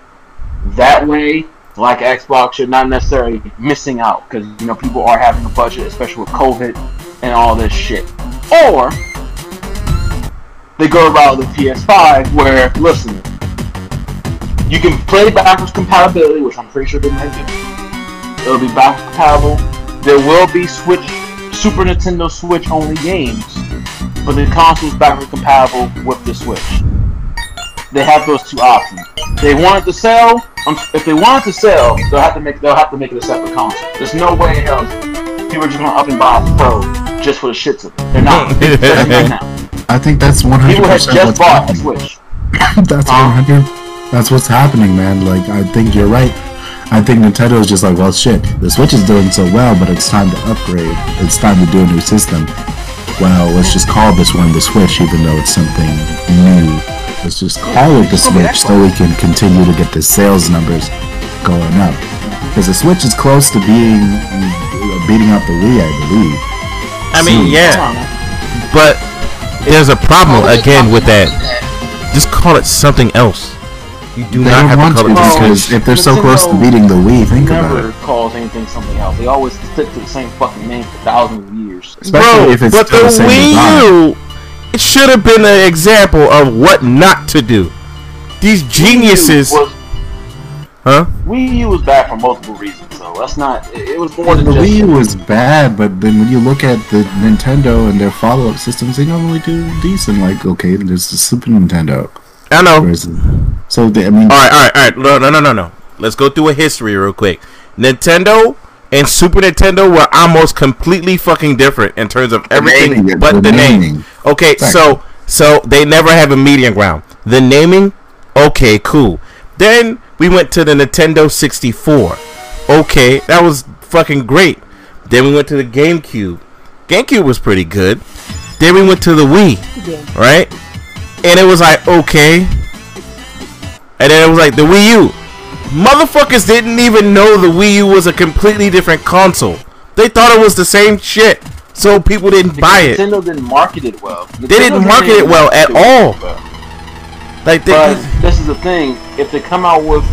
That way, like Xbox, you're not necessarily missing out because you know people are having a budget, especially with COVID and all this shit. Or they go around the PS5, where listen, you can play backwards compatibility, which I'm pretty sure they do. It'll be backwards compatible. There will be Switch, Super Nintendo Switch only games, but the console's backwards compatible with the Switch. They have those two options. They want it to sell. Um, if they want it to sell, they'll have to make they'll have to make it a separate console. There's no way in hell people are just gonna up and buy a Pro just for the shits of it. They're not. They're not now. I think that's 100% People have just bought a happening. Switch. that's Huh? 100. That's what's happening, man. Like I think you're right. I think Nintendo is just like, well, shit. The Switch is doing so well, but it's time to upgrade. It's time to do a new system. well, let's just call this one the Switch, even though it's something new. Let's just call it the Switch so we can continue to get the sales numbers going up. Because the Switch is close to being beating out the Wii, I believe. I mean, Soon. yeah, but there's a problem again with that. Just call it something else. You do They not have want to to call it because if they're so close to beating the Wii, think about never calls anything something else. They always stick to the same fucking name for thousands of years. Especially Bro, if it's but still the the same design. Wii U, it should have been an example of what not to do. These geniuses, Wii U was, huh? Wii U was bad for multiple reasons, so that's not. It, it was more The than just. Wii U was bad, but then when you look at the Nintendo and their follow-up systems, they normally do decent. Like, okay, there's the Super Nintendo. I know. Whereas, so they, I mean, All right, all right, all right. No, no, no, no, no. Let's go through a history real quick. Nintendo and Super Nintendo were almost completely fucking different in terms of everything naming, but the the, name. naming. Okay, so so they never have a medium ground. The naming, okay, cool. Then we went to the Nintendo 64. Okay, that was fucking great. Then we went to the GameCube. GameCube was pretty good. Then we went to the Wii, right? And it was like okay. And then it was like the Wii U. Motherfuckers didn't even know the Wii U was a completely different console. They thought it was the same shit. So people didn't buy it. Nintendo didn't market it well. They didn't market it well at all. Like they, But this is the thing: if they come out with,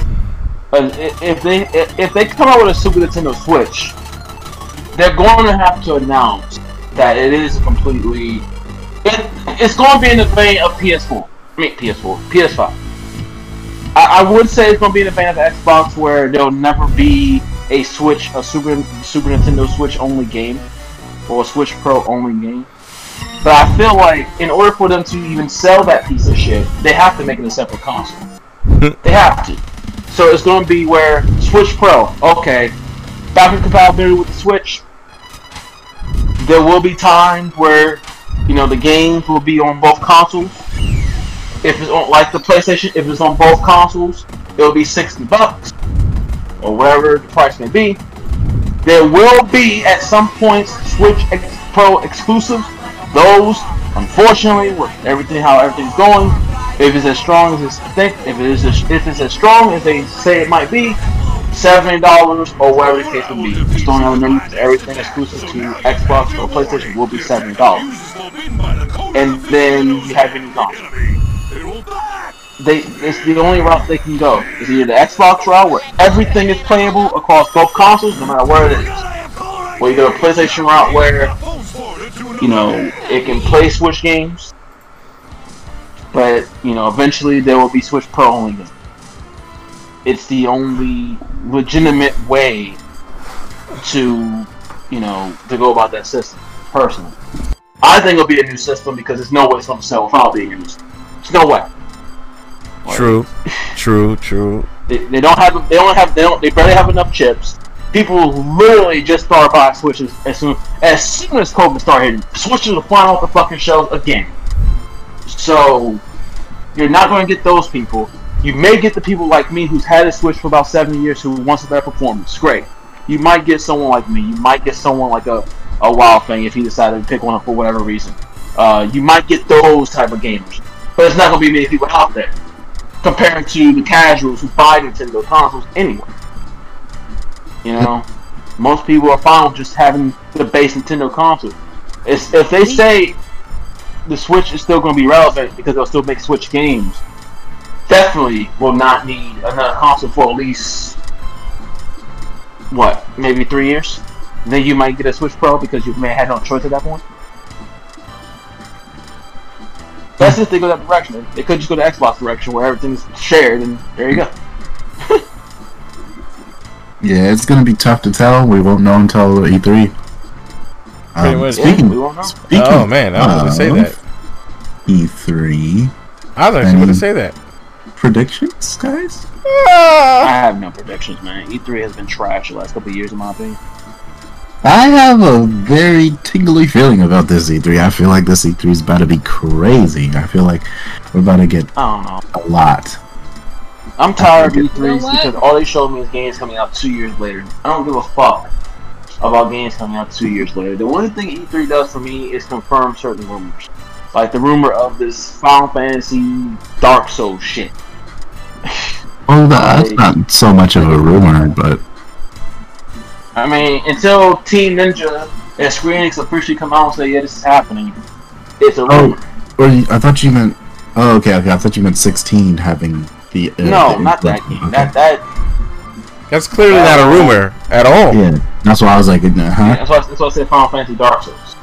a, if they if they come out with a Super Nintendo Switch, they're going to have to announce that it is completely. It, it's going to be in the vein of PS4. I mean PS4, PS5. I, I would say it's going to be in the vein of Xbox, where there'll never be a Switch, a Super Super Nintendo Switch only game, or a Switch Pro only game. But I feel like in order for them to even sell that piece of shit, they have to make it a separate console. they have to. So it's going to be where Switch Pro, okay, backward compatibility with the Switch. There will be times where, you know, the games will be on both consoles. If it's on like the PlayStation, if it's on both consoles, it'll be sixty bucks or whatever the price may be. There will be at some points Switch X Pro exclusives. Those, unfortunately, with everything how everything's going, if it's as strong as it's think, if it is as, if it's as strong as they say it might be, seventy dollars or whatever the case will be. Just don't have a everything exclusive to Xbox or PlayStation will be seventy dollars. And then you have new console. They it's the only route they can go. It's either the Xbox route where everything is playable across both consoles, no matter where it is. Or you go to PlayStation route where you know, it can play Switch games, but you know, eventually there will be Switch Pro only games. It's the only legitimate way to, you know, to go about that system. Personally, I think it'll be a new system because there's no way it's going to sell without being system. There's no way. true, true, true. They, they don't have they don't have they don't they barely have enough chips. People literally just start buying switches as soon as soon as COVID started hitting. Switches will fly off the fucking shelves again. So you're not going to get those people. You may get the people like me who's had a Switch for about seven years who wants a better performance. Great. You might get someone like me. You might get someone like a a Wild Thing if he decided to pick one up for whatever reason. Uh, you might get those type of gamers, but it's not going to be many people out there compared to the casuals who buy Nintendo consoles anyway. You know, most people are fine with just having the base Nintendo console. It's, if they say the Switch is still going to be relevant because they'll still make Switch games, definitely will not need another console for at least what, maybe three years. Then you might get a Switch Pro because you may have no choice at that point. That's if they go that direction. They could just go the Xbox direction where everything's shared, and there you go. Yeah, it's gonna be tough to tell. We won't know until E3. Pretty Um, much. speaking, Yeah, we won't know. speaking Oh man, I was going to say that. E3 I was actually going to say that. predictions, guys. I have no predictions, man. E3 has been trash the last couple of years, in my opinion. I have a very tingly feeling about this E3. I feel like this E3 is about to be crazy. I feel like we're about to get I don't know. a lot. I'm tired of E3s know because all they show me is games coming out two years later. I don't give a fuck. about games coming out two years later. The only thing E3 does for me is confirm certain rumors, like the rumor of this Final Fantasy Dark Souls shit. Oh, well, that's not so much of a rumor, but I mean, until Team Ninja and Square Enix officially come out and say, "Yeah, this is happening," it's a Oh. rumor. or you- I thought you meant. Oh, okay, okay. I thought you meant 16 having the. Uh, no, the not that game. Okay. That that. That's clearly not a rumor at all. Yeah, that's why I was like, uh, huh? That's why, that's why I said Final Fantasy Dark Souls.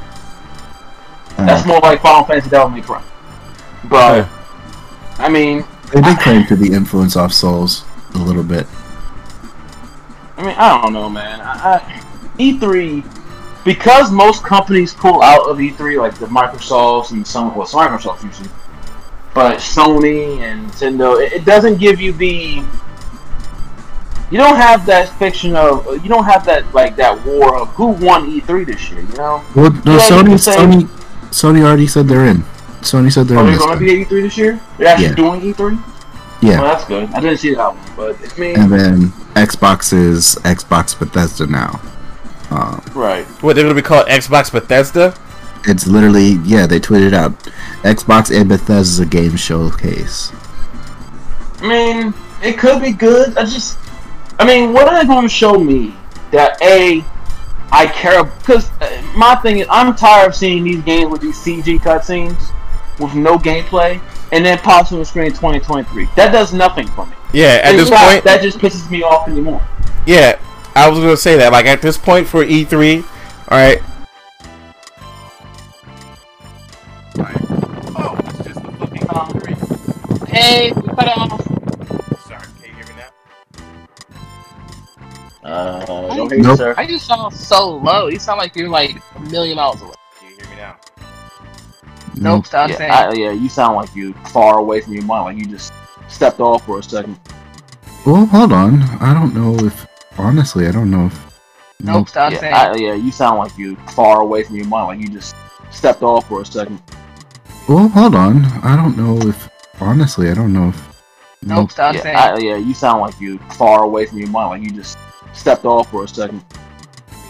Uh, That's more like Final Fantasy Devil May Cry. But I mean, they did claim to be influence off Souls a little bit. I mean, I don't know, man. I, I, E3, because most companies pull out of E3, like the Microsofts and some, well, it's Microsoft usually, but Sony and Nintendo, it, it doesn't give you the. You don't have that fiction of, you don't have that like that war of who won E3 this year. You know, Well, no, Yeah, Sony, say- Sony, Sony already said they're in. Sony said they're are in. they going to be at E3 this year? They're actually Yeah. doing E3. Yeah. well, that's good. I didn't see that one, but I mean, And then Xbox is Xbox Bethesda now. Um, right. What they're gonna be called Xbox Bethesda? It's literally yeah, they tweeted out Xbox and Bethesda game showcase. I mean, it could be good. I just, I mean, what are they going to show me that a I care? Because uh, my thing is, I'm tired of seeing these games with these CG cutscenes with no gameplay, and then pops on the screen 2023. That does nothing for me. Yeah, at In this fact, point, that just pisses me off anymore. yeah, I was gonna say that. Like at this point for E3, all right. Hey, we cut off. Sorry, can you hear me now? Uh, don't don't hear hear Nope. sir. I just sound so low. You sound like you're like a million miles away. Can you hear me now? Nope, stop saying. Yeah, I, yeah, you sound like you far away from your mind, like you just stepped off for a second. Well, hold on. I don't know if honestly, I don't know if. nope, stop yeah, saying. I, yeah, you sound like you far away from your mind, like you just stepped off for a second. Well, hold on. I don't know if honestly, I don't know if. nope, stop yeah, saying. I, yeah, you sound like you far away from your mind, like you just stepped off for a second.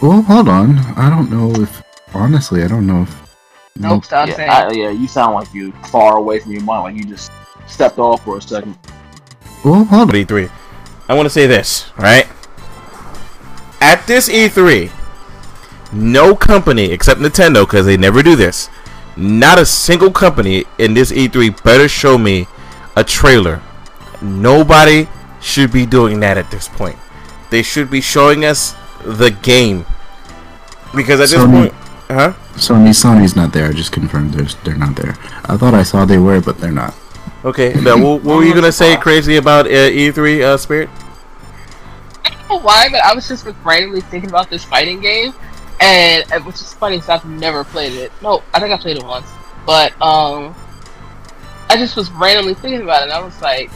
Well, hold on. I don't know if honestly, I don't know if. nope, stop yeah, saying. I, yeah, you sound like you far away from your mind, like you just stepped off for a second. Well, hold on. E3. I want to say this, right? At this E3, no company except Nintendo, because they never do this, not a single company in this E3 better show me a trailer. Nobody should be doing that at this point. They should be showing us the game. Because at this Sony- point, huh? Sony, Sony's not there. I just confirmed they're they're not there. I thought I saw they were, but they're not. Okay, now what, what were you gonna say crazy about uh, E3, uh, Spirit? I don't know why, but I was just randomly thinking about this fighting game, and it was just funny because I've never played it. No, I think I played it once, but um, I just was randomly thinking about it, and I was like,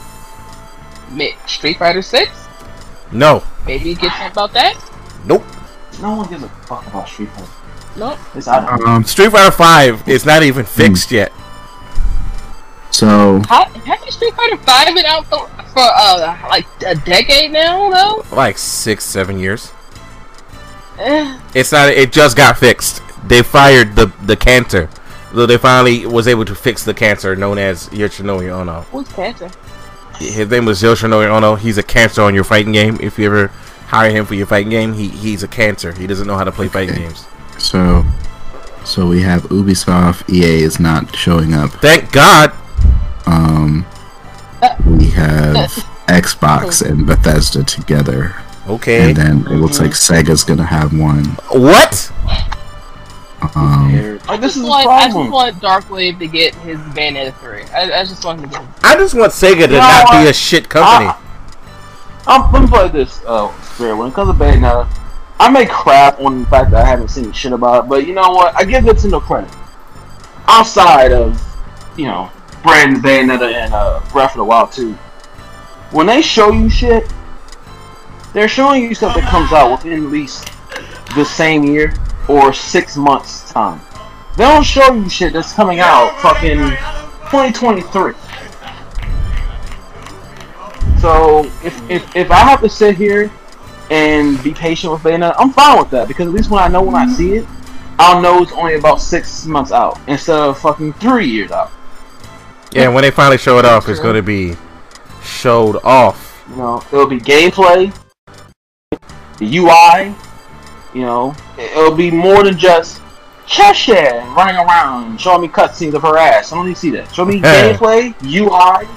Street Fighter Six, No, maybe get something about that. nope. No one gives a fuck about Street Fighter. No, It's out. Um. Street Fighter Five is not even fixed yet. So How, hasn't Street Fighter Five been out for, for uh like a decade now though? Like six, seven years. It's not. It just got fixed. They fired the the cancer. So they finally was able to fix the cancer known as Yoshinori Ono. who's cancer? His name was Yoshinori Ono. He's a cancer on your fighting game. If you ever hire him for your fighting game, he he's a cancer. He doesn't know how to play fighting games. so so we have Ubisoft. EA is not showing up. Thank God. Um. We have Xbox and Bethesda together, Okay. and then it looks like Sega's gonna have one. What? Um. Like, this is the want, I just problem. want Darkwave to get his Bayonetta three. I, I just want him to get. His, I just want Sega to No, not I- be a shit company. I- I'm, let me play this, uh, Spirit. When it comes to Bayonetta, I may crap on the fact that I haven't seen shit about it, but you know what? I give Nintendo credit. Outside of, you know, brand Bayonetta and uh, Breath of the Wild 2, when they show you shit, they're showing you stuff that comes out within at least the same year or six months' time. They don't show you shit that's coming out fucking 2023. So if, if if I have to sit here and be patient with Bayonetta, I'm fine with that because at least when I know when I see it, I'll know it's only about six months out instead of fucking three years out. Yeah, when they finally show it off, it's going to be showed off. You know, it'll be gameplay, the UI. You know, it- it'll be more than just Cheshire running around showing me cutscenes of her ass. I don't need to see that. Show me Yeah. gameplay, UI.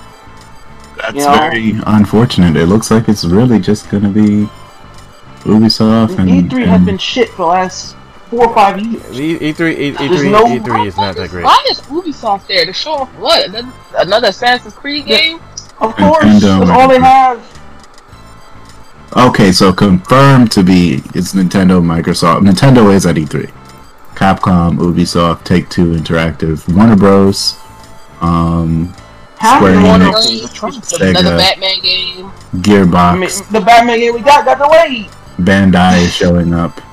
That's You know? very unfortunate. It looks like it's really just gonna be Ubisoft and, E3 E has been shit for the last four or five years. E- E3, E- There's E3, no- E3 is not that great. Why is Ubisoft there to show off what? Another, another Assassin's Creed game? Of course, Nintendo um, that's all they have. Okay, so confirmed to be it's Nintendo, Microsoft. Nintendo is at E3. Capcom, Ubisoft, Take Two Interactive, Warner Bros. Um, How Square many Warner more Enix, games? Sega. Another Batman game. I mean, Gearbox, the Batman game we got got delayed. Bandai is showing up.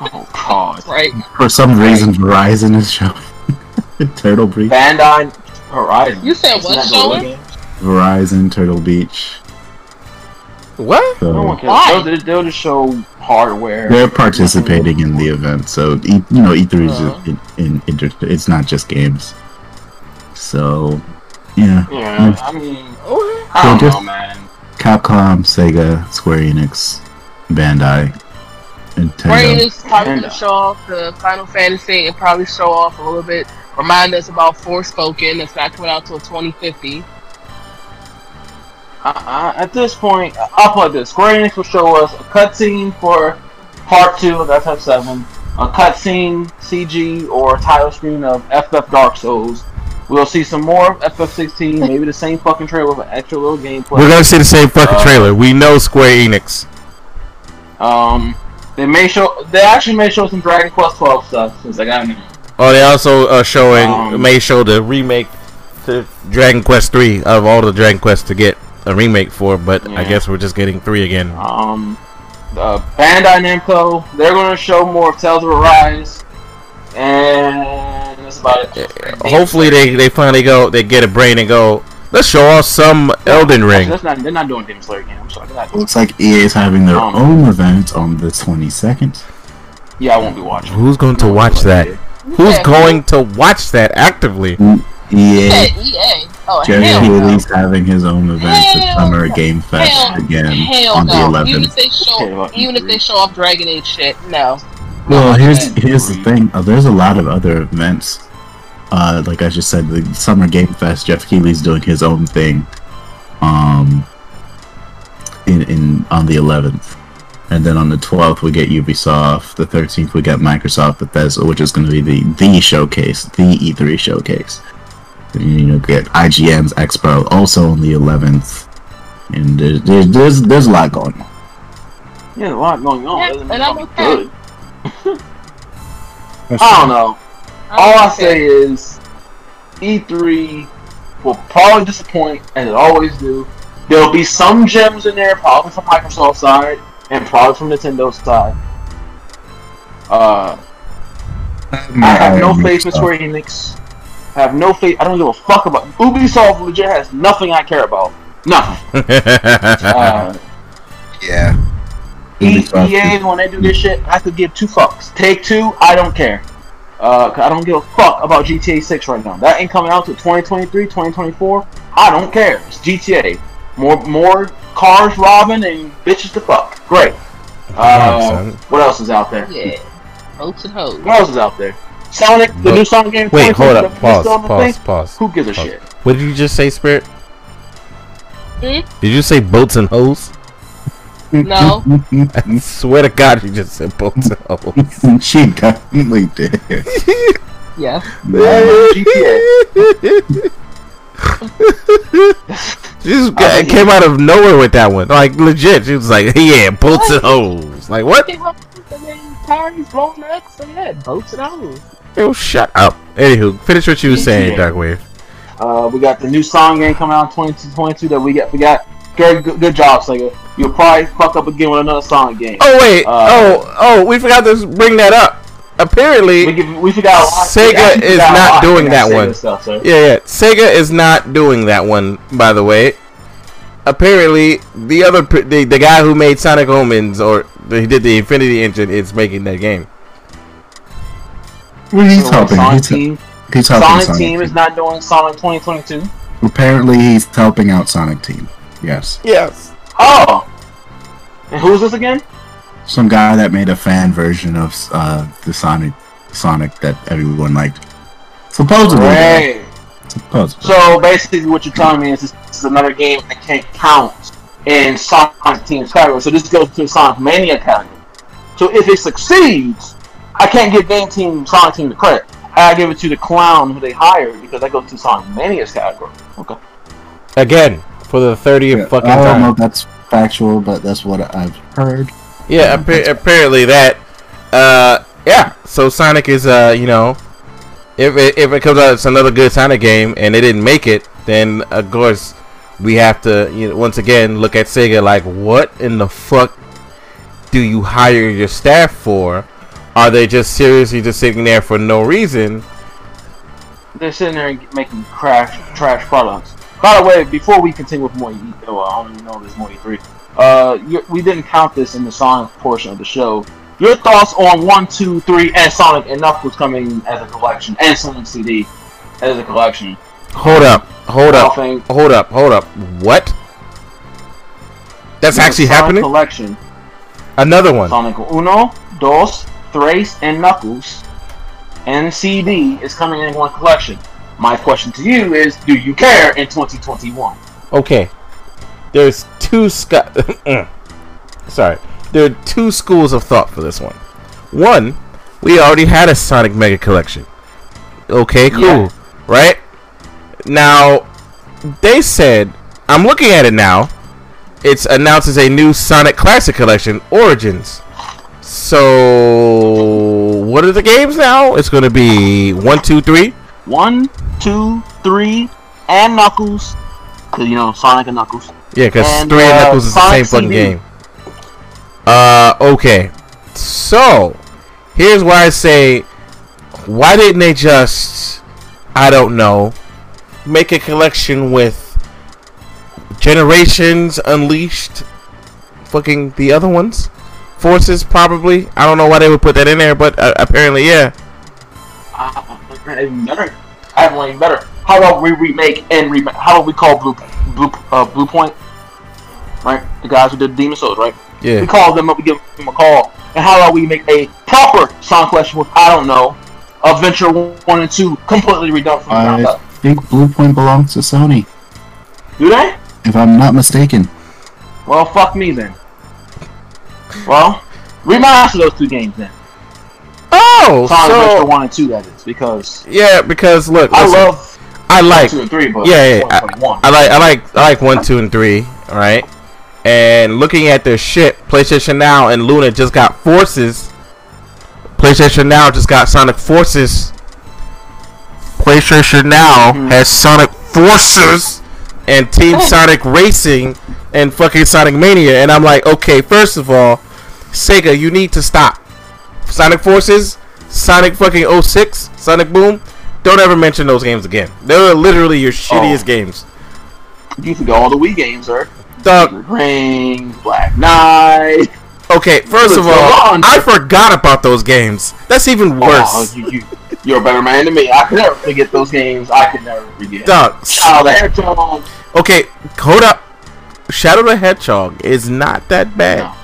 Oh God. Right. For some reason, Verizon is showing. Turtle Beach, Bandai Horizon. You said what showing? Verizon, Turtle Beach. What? So No one cares. Why? They'll, they'll just show hardware. they're participating in the event. So e- you know, E3 is Uh-huh. in, in, it's not just games. So yeah, Yeah, I mean, Okay. I don't So just- know, man. Capcom, Sega, Square Enix, Bandai, Square Nintendo. Enix probably Nintendo. gonna show off the Final Fantasy and probably show off a little bit. Remind us about Forspoken that's not coming out till 2050. I, I, at this point, I'll put this. Square Enix will show us a cutscene for Part 2 of FF7, a cutscene, CG, or title screen of FF Dark Souls. We'll see some more of FF16, maybe the same fucking trailer with an extra little gameplay. We're going to see the same fucking Uh, trailer. We know Square Enix. Um, they may show. They actually may show some Dragon Quest 12 stuff since I got it. Oh, they also are showing, Um, may show the remake to Dragon Quest 3 of all the Dragon Quest to get a remake for, but I guess we're just getting 3 again. Um, uh, Bandai Namco. They're going to show more of Tales of Arise, and that's about it. Hopefully they, they finally go, they get a brain and go, let's show off some Elden Ring. That's not. They're not doing Demon Slayer again. I'm sorry. Not Looks like EA is having their Um, own event on the 22nd. Yeah, I won't be watching. Who's going to watch that? Who's going to watch that actively? EA, Yeah, EA. Oh, Jerry hell no. Having his own event at Summer no. Game Fest Hell, again hell on the no. Even 11th. if they show, Okay, even if they show off Dragon Age shit, no. Well, Not here's that. here's the thing. Uh, there's a lot of other events. Uh, like I just said, the Summer Game Fest. Geoff Keighley's doing his own thing. Um, in in on the 11th, and then on the 12th we get Ubisoft. The 13th we get Microsoft Bethesda, which is going to be the the showcase, the E3 showcase. And, you know, get IGN's Expo also on the 11th, and there's there's there's, there's a lot going on. Yeah, a lot going on. Yeah, Doesn't mean and I'm okay. good. I don't know. All I say is, E3 will probably disappoint, as it always do. There'll be some gems in there, probably from Microsoft side, and probably from Nintendo side. Uh, I have no faith in Square Enix. I have no faith. I don't give a fuck about Ubisoft. Legit has nothing I care about. Nothing. Uh, Yeah. Ubisoft EA, when they do this shit, I could give two fucks. Take two, I don't care. Uh, 'cause I don't give a fuck about GTA 6 right now. That ain't coming out till 2023, 2024. I don't care. It's GTA. More, more cars robbing and bitches to fuck. Great. Uh, what else is out there? Yeah. Boats and hoes. What else is out there? Sonic, the Look- new Sonic game. Wait, hold up. Pause, still on the pause, thing? pause. Who gives a Pause. shit? What did you just say, Spirit? Hmm? Did you say boats and hoes? No. I swear to God, you just said boats and hoes. she definitely did. Yeah. GTA. She just I got- think- came out of nowhere with that one. Like legit, she was like, "Yeah, boats and hoes." Like what? Tires blowing up, so yeah, boats and hoes. Yo, shut up. Anywho, finish what you were saying. Darkwave. Uh, we got the new song game coming out in 2022 that we got. We got. Good, good, good job, Sega. You'll probably fuck up again with another song game. Oh wait, Uh, oh oh, we forgot to bring that up. Apparently, We, give, we forgot. Sega is not doing in that one. Stuff, yeah, yeah, Sega is not doing that one. By the way, apparently the other the, the guy who made Sonic Omens or he did the Infinity Engine is making that game. Well, he's So, helping. Sonic He's, Team, he's helping Sonic, Sonic Team is not doing Sonic 2022. Apparently, he's helping out Sonic Team. Yes, Yes. Oh, and who's this again? some guy that made a fan version of uh, the Sonic Sonic that everyone liked. Supposedly, Great. supposedly. So basically, what you're telling me is this, this is another game that can't count in Sonic Team's category. So this goes to Sonic Mania category. So if it succeeds, I can't give Game Team Sonic Team the credit. I give it to the clown who they hired because that goes to Sonic Mania's category. Okay. Again for the thirtieth Yeah, fucking I don't know if that's factual, but that's what I've heard. Yeah, appa- apparently that. Uh, yeah. So Sonic is uh, you know, if it, if it comes out it's another good Sonic game and they didn't make it, then of course we have to you know once again look at Sega like what in the fuck do you hire your staff for? Are they just seriously just sitting there for no reason? They're sitting there and making crash trash products. By the way, before we continue with more E, I don't even know if there's more E3. Uh, we didn't count this in the Sonic portion of the show. Your thoughts on one, two, three, and Sonic and Knuckles coming as a collection, and Sonic CD as a collection? Hold up, hold up, hold up, hold up. What? That's actually Sonic happening. Collection: Another one. Sonic Uno, Dos, Tres, and Knuckles, and CD is coming in one collection. My question to you is: Do you care in 2021? Okay. There's two sc- mm. Sorry. There are two schools of thought for this one. One, we already had a Sonic Mega Collection. Okay, cool. Yeah. Right? Now, they said, I'm looking at it now. It's announced as a new Sonic Classic Collection, Origins. So, what are the games now? It's going to be one, two, three. One, two, three, and Knuckles. Cause you know Sonic and Knuckles. Yeah, because And, three and uh, Knuckles is the same Sonic fucking game. Uh, okay. So, here's why I say, why didn't they just, I don't know, make a collection with Generations Unleashed, fucking the other ones, Forces probably. I don't know why they would put that in there, but uh, apparently, yeah. Uh, even better. I have one even better. How about we remake and remake? How about we call Blue Blue uh, Bluepoint? Right, the guys who did Demon Souls, right? Yeah. We call them up, we give them a call. And how about we make a proper Sonic collection with I don't know, Adventure One and Two completely redone from the ground I up? think Bluepoint belongs to Sony, Do they? if I'm not mistaken. Well, fuck me then. Well, remaster those two games then. Oh, Sonic Adventure so One and Two, that is, because yeah, because look, I listen, love I like two and three, but Yeah, yeah, and. I like I like I like one, two, and three. All right. And looking at their shit, PlayStation Now and Luna just got Forces. PlayStation Now just got Sonic Forces. PlayStation Now Mhm. has Sonic Forces and Team Sonic Racing and fucking Sonic Mania. And I'm like, okay, first of all, Sega, you need to stop. Sonic Forces, Sonic fucking 06, Sonic Boom. Don't ever mention those games again. They're literally your oh. shittiest Oh. games. You can go all the Wii games, sir. Dog, Ring, Black Knight. okay, first of all, on. I forgot about those games. That's even Oh, worse. you, you, you're a better man than me. I could never forget those games. I could never forget. Dog, Oh, the Hedgehog. okay, hold up. Shadow the Hedgehog is not that bad.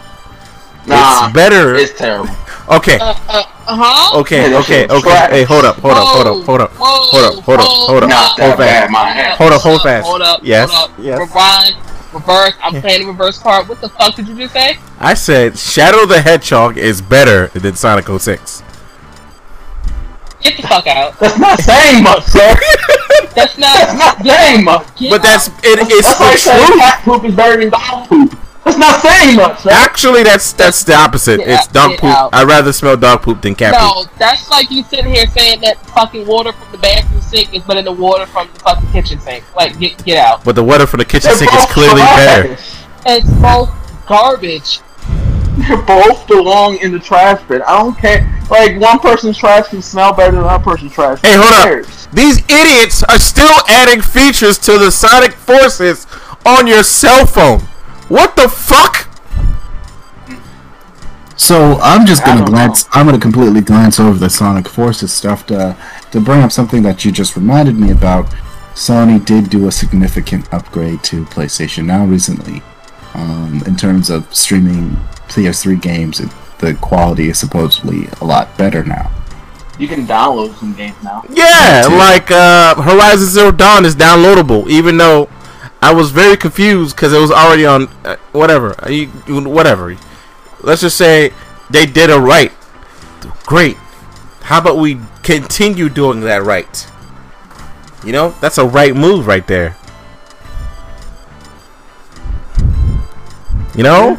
Nah, it's better. it's terrible. okay, Uh, uh, huh? okay, Yeah, okay, okay. trash. Hey, hold up, hold up, hold up, hold up, hold up, hold up, hold up, Not hold that fast. bad. Hold up, hold up, fast. Hold up. Yes, Hold up. yes. Rewind. Reverse. I'm Yeah. playing the reverse card. What the fuck did you just say? I said Shadow the Hedgehog is better than Sonic 06. Get the fuck out. That's not saying much, sir. That's not. That's not. not saying much. But that's out. it, it's That's like the saying truth. cat poop is better than dog poop. That's not saying much, sir. Actually, that's that's the opposite. Get It's out, dog poop. out. I'd rather smell dog poop than cat poop. No, that's like you sitting here saying that fucking water from the bathroom sink is better than the water from the fucking kitchen sink. Like, get get out. But the water from the kitchen They're sink is both clearly better. It's both garbage. They both belong in the trash bin. I don't care. Like one person's trash can smell better than another person's trash. Hey, Who hold up. cares? These idiots are still adding features to the Sonic Forces on your cell phone. What the fuck? So I'm just gonna don't glance. I'm gonna completely glance over the Sonic Forces stuff to to bring up something that you just reminded me about. Sony did do a significant upgrade to PlayStation Now recently. Um, in terms of streaming PS3 games, it, the quality is supposedly a lot better now. You can download some games now. Yeah, like uh, Horizon Zero Dawn is downloadable, even though I was very confused because it was already on uh, whatever, uh, you, you- whatever. Let's just say they did it right. Great. How about we continue doing that right? You know, that's a right move right there. You know,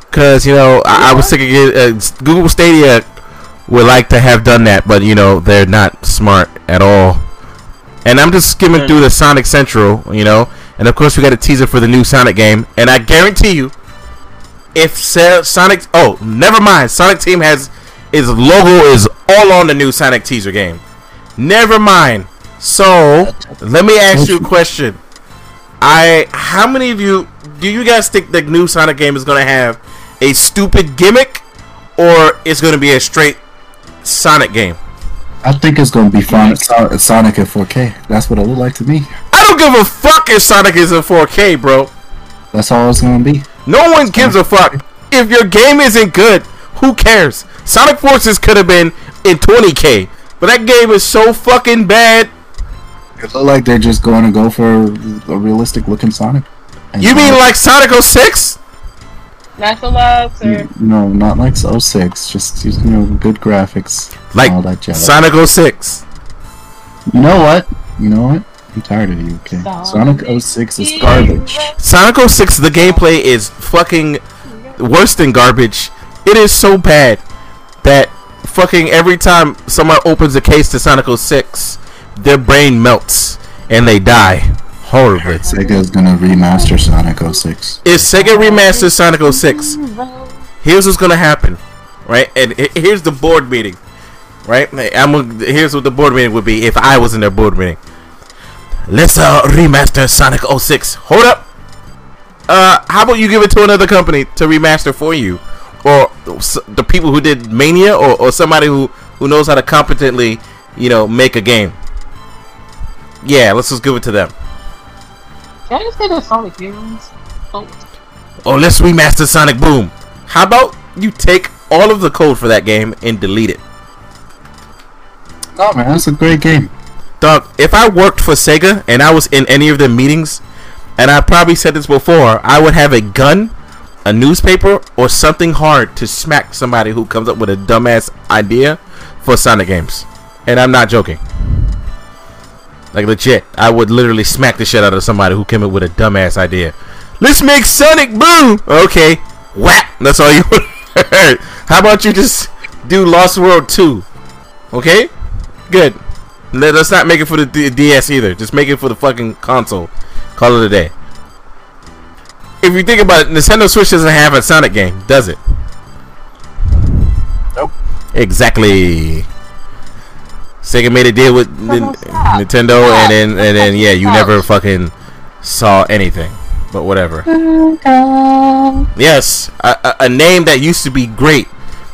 because you know I, I was thinking uh, Google Stadia would like to have done that, but you know they're not smart at all. And I'm just skimming through the Sonic Central, you know, and of course we got a teaser for the new Sonic game, and I guarantee you, if Sonic, oh, never mind, Sonic Team has his logo is all on the new Sonic teaser game. Never mind. So let me ask you a question. I, how many of you do you guys think the new Sonic game is gonna have a stupid gimmick, or it's gonna be a straight Sonic game? I think it's gonna be fun. So- Sonic at 4K. That's what it looked like to me. I don't give a fuck if Sonic is in 4K, bro. That's all it's gonna be. No one gives a fuck. If your game isn't good, who cares? Sonic Forces could have been in 20K, but that game is so fucking bad. It looked like they're just going to go for a realistic looking Sonic. And You mean like Sonic 06? Not so loud, sir. Mm, no, not like 06. Just, just you know, good graphics. Like all that jazz. Sonic 06. You know what? You know what? I'm tired of you. Okay. Sonic 06 is garbage. Sonic 06, the gameplay is fucking worse than garbage. It is so bad that fucking every time someone opens a case to Sonic 06, their brain melts and they die horribly. Sega's gonna remaster Sonic 06. If Sega remasters Sonic 06, here's what's gonna happen, right? And here's the board meeting, right? I'm gonna, here's what the board meeting would be if I was in their board meeting. Let's uh remaster Sonic 06. Hold up. Uh, how about you give it to another company to remaster for you, or the people who did Mania, or, or somebody who who knows how to competently, you know, make a game. Yeah, let's just give it to them. Can I just say the Sonic games? Oh, or let's remaster Sonic Boom. How about you take all of the code for that game and delete it? No, man, that's a great game. Dog, if I worked for Sega and I was in any of the meetings, and I probably said this before, I would have a gun, a newspaper, or something hard to smack somebody who comes up with a dumbass idea for Sonic games. And I'm not joking. Like legit, I would literally smack the shit out of somebody who came up with a dumbass idea. Let's make Sonic Boom. Okay, whap. That's all you heard. How about you just do Lost World 2? Okay, good. Let- Let's not make it for the D- DS either. Just make it for the fucking console. Call it a day. If you think about it, Nintendo Switch doesn't have a Sonic game, does it? Nope. Exactly. Sega made a deal with Nin- stop. Nintendo, and then and then yeah, you never fucking saw anything. But whatever. Yes, a, a, a name that used to be great,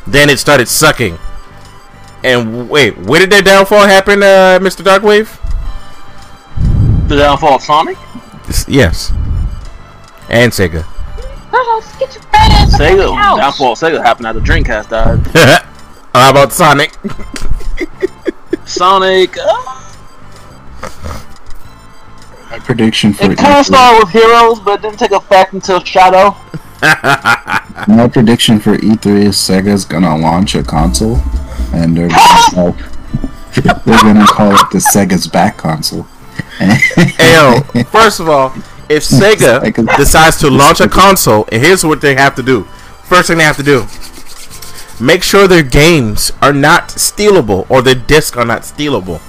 then it started sucking. And wait, where did their downfall happen, uh, Mr. Darkwave? The downfall of Sonic? Yes. And Sega. Girls, get your fat ass Sega, downfall of Sega happened after Dreamcast died. How about Sonic? Sonic, uh, My prediction for it kind of started with Heroes, but it didn't take effect until Shadow. my prediction for E3 is Sega's gonna launch a console, and they're gonna call, they're gonna call it the Sega's back console. Ayo, first of all, if Sega Sega. decides to launch a console, and here's what they have to do. First thing they have to do. Make sure their games are not stealable or their discs are not stealable.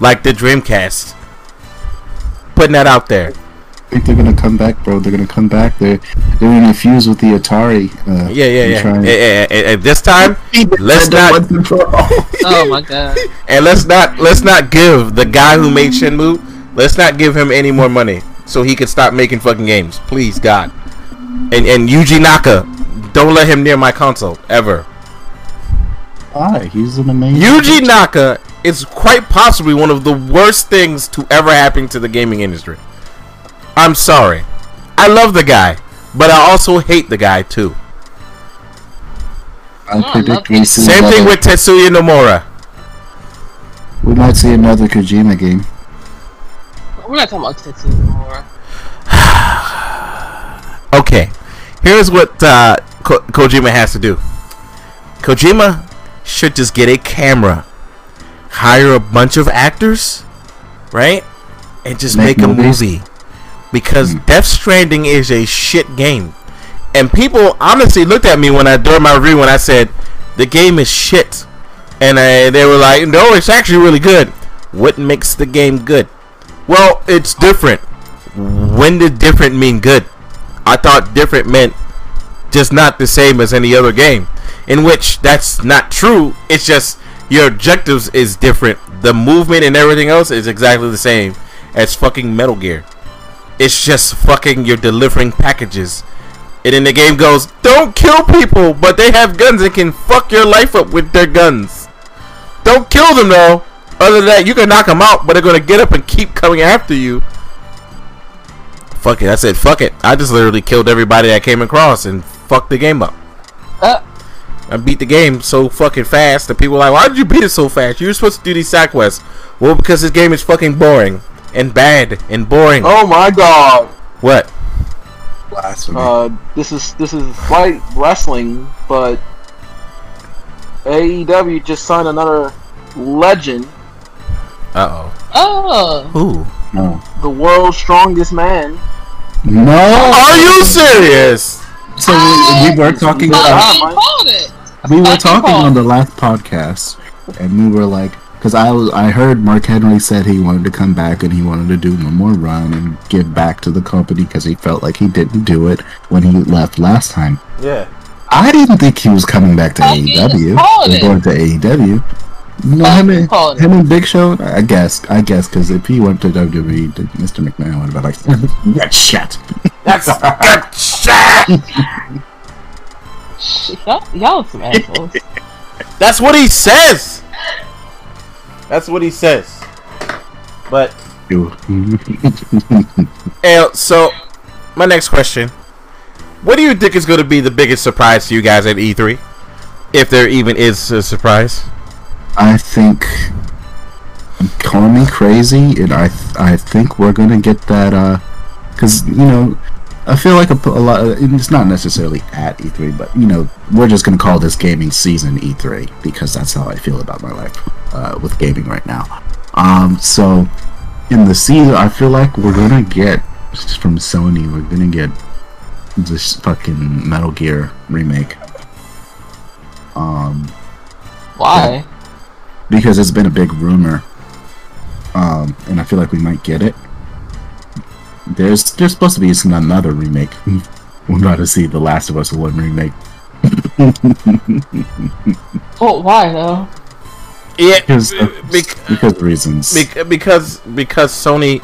Like the Dreamcast. Putting that out there. I think they're gonna come back, bro. They're gonna come back. They're they're gonna fuse with the Atari. Uh, Yeah, yeah, yeah. try and- this time, let's not Oh my god. and let's not let's not give the guy who made Shenmue. Let's not give him any more money. so he could stop making fucking games. Please, God. And and Yuji Naka, don't let him near my console ever. Why? He's an amazing. Yuji Naka is quite possibly one of the worst things to ever happen to the gaming industry. I'm sorry. I love the guy, but I also hate the guy too. I I predict love we see Same thing with Tetsuya Nomura. We might see another Kojima game. We're not talking about Tetsuya Nomura. Okay, here's what uh, Ko- Kojima has to do. Kojima should just get a camera, hire a bunch of actors, right, and just Make make, a movie. Because hmm. Death Stranding is a shit game, and people honestly looked at me when I during my review when I said the game is shit, and I, they were like, "No, it's actually really good." What makes the game good? Well, it's different. When did different mean good? I thought different meant just not the same as any other game. In which that's not true. It's just your objectives is different. The movement and everything else is exactly the same as fucking Metal Gear. It's just fucking you're delivering packages. And then the game goes, don't kill people, but they have guns and can fuck your life up with their guns. Don't kill them though. Other than that, you can knock them out, but they're gonna get up and keep coming after you. Fuck it. I said, fuck it. I just literally killed everybody I came across and fucked the game up. Uh, I beat the game so fucking fast that people were like, why did you beat it so fast? You were supposed to do these side quests. Well, because this game is fucking boring and bad and boring. Oh my god. What? Blasphemy. Uh, this is this is slight wrestling, but AEW just signed another legend, Uh oh, oh. Who? no. the world's strongest man. No. Are you serious? So we, we were talking. Yeah. About, I it. We were Fucking talking on the last podcast, and we were like, because I was, I heard Mark Henry said he wanted to come back and he wanted to do one more run and give back to the company because he felt like he didn't do it when he left last time. Yeah. I didn't think he was coming back to Fucking AEW. called Or going to AEW. No, Fucking him and, him and Big Show. I guess. I guess because if he went to WWE, Mr. McMahon would have been like, "Get shut." That's good shit. Shit, y'all, y'all some assholes. That's what he says. That's what he says. But You. so my next question: What do you think is going to be the biggest surprise to you guys at E3, if there even is a surprise? I think. Call me crazy, and I th- I think we're gonna get that. uh Because you know, I feel like a lot. It's not necessarily at E3, but you know, we're just gonna call this gaming season E3 because that's how I feel about my life uh, with gaming right now. Um, so in the season, I feel like we're gonna get from Sony. We're gonna get this fucking Metal Gear remake. Um, Why? because it's been a big rumor. Um, and I feel like we might get it. There's there's supposed to be some, another remake. We're about to see The Last of Us One remake. Well, why though? Yeah, Because of, bec- because of reasons. bec- because because Sony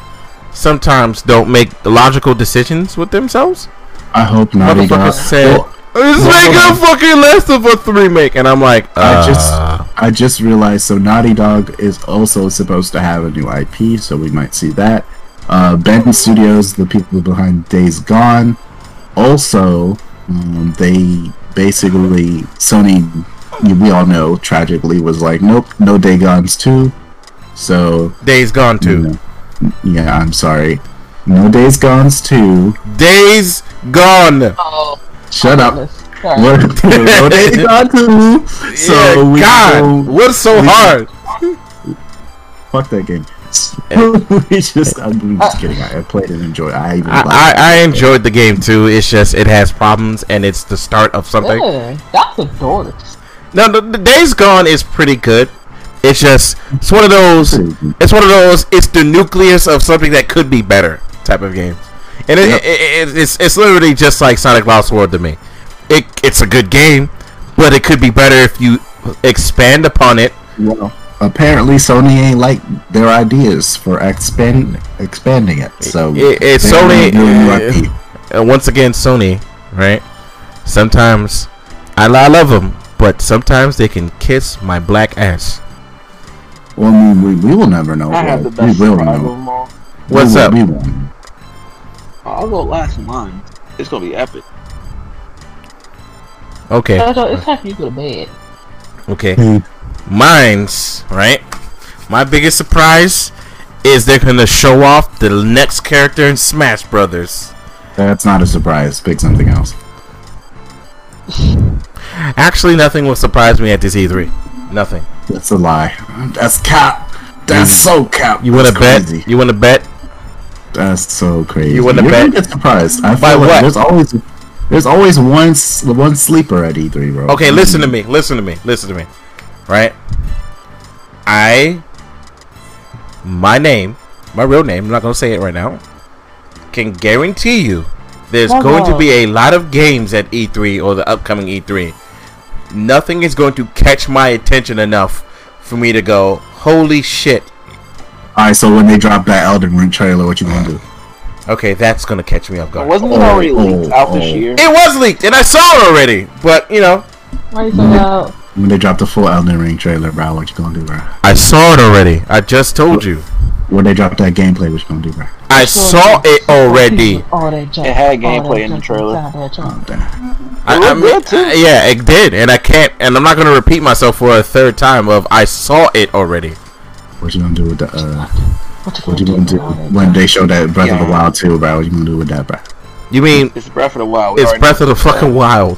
sometimes don't make logical decisions with themselves. I hope Naughty Motherfucker Dog. said, Well, "Let's well, make a fucking Last of Us remake," and I'm like, I just uh, I just realized so Naughty Dog is also supposed to have a new IP, so we might see that. Uh, Bend Studios, the people behind Days Gone, also um, they basically Sony, we all know tragically was like, nope, no Day Gone's two. So Days Gone you too. know, yeah, I'm sorry, no Days Gone's two. Days Gone. Oh, Shut up. goodness. Sorry. What? no Days Gone two. So yeah, we God, go- what's so we- hard? Fuck that game. We just, I'm just kidding. I I played and enjoyed. I even I, I. I enjoyed the game too. It's just it has problems, and it's the start of something. Ugh, that's adorable. No, the, the Days Gone is pretty good. It's just it's one of those. It's one of those. It's the nucleus of something that could be better type of games, and it, Yep. it, it, it's it's literally just like Sonic Lost World to me. It it's a good game, but it could be better if you expand upon it Well, apparently Sony ain't like their ideas for expand expanding it. So It- it's Sony, wanna do a new uh, once again, Sony, right? Sometimes I, I love them, but sometimes they can kiss my black ass. Well, I mean, we, we will never know. I have the best we will know. What's We will- up? we will. I'll go last in mine. It's gonna be epic. Okay, No, no, it's time for you to go to bed. okay. Mine's right. My biggest surprise is they're gonna show off the next character in Smash Brothers. That's not a surprise. Pick something else. Actually, nothing will surprise me at this E3. Nothing. That's a lie. That's cap. That's so cap. You want to bet? You want to bet? That's so crazy. You wanna You're bet? get surprised. I feel By like what? There's always there's always one one sleeper at E3, bro. Okay, listen to me. Listen to me. Listen to me. Right? I my name, my real name, I'm not going to say it right now. Can guarantee you there's Oh, going to be a lot of games at E3 or the upcoming E3. Nothing is going to catch my attention enough for me to go, "Holy shit." All right, so when they drop that Elden Ring trailer, what you gonna do? Okay, that's going to catch me off guard. Wasn't it Oh, already oh, leaked out this oh, oh. year? It was leaked and I saw it already, but, you know, Why you so loud? When they drop the full Elden Ring trailer, bro, what you gonna do, bro? I saw it already. I just told you. When they drop that gameplay, what you gonna do, bro? I saw it already. All that junk, It had gameplay in the trailer. inside. Oh, damn. I, It I looked mean, good, too. yeah, it did, and I can't, and I'm not gonna repeat myself for a third time. Of I saw it already. What you gonna do with the? Uh, What what you gonna do with when they show that Breath of the Wild 2, bro? What you gonna do with that, bro? You mean It's Breath of the Wild. We it's Breath of the fucking Wild,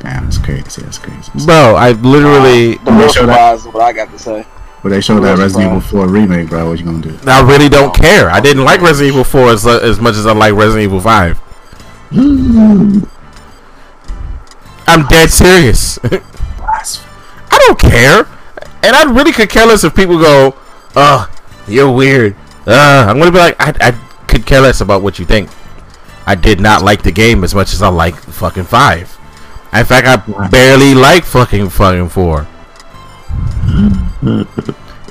Damn, that's crazy. That's crazy. bro? I literally, The real Show that- what I got to say. But they showed that Resident Evil 4 remake, bro, what you gonna do? I really don't care. I didn't like Resident Evil 4 as as much as I like Resident Evil 5. I'm dead serious. I don't care, and I really could care less if people go, "Uh, you're weird." Uh, I'm gonna be like, I, I could care less about what you think. I did not like the game as much as I like fucking five. In fact, I barely like fucking fucking four.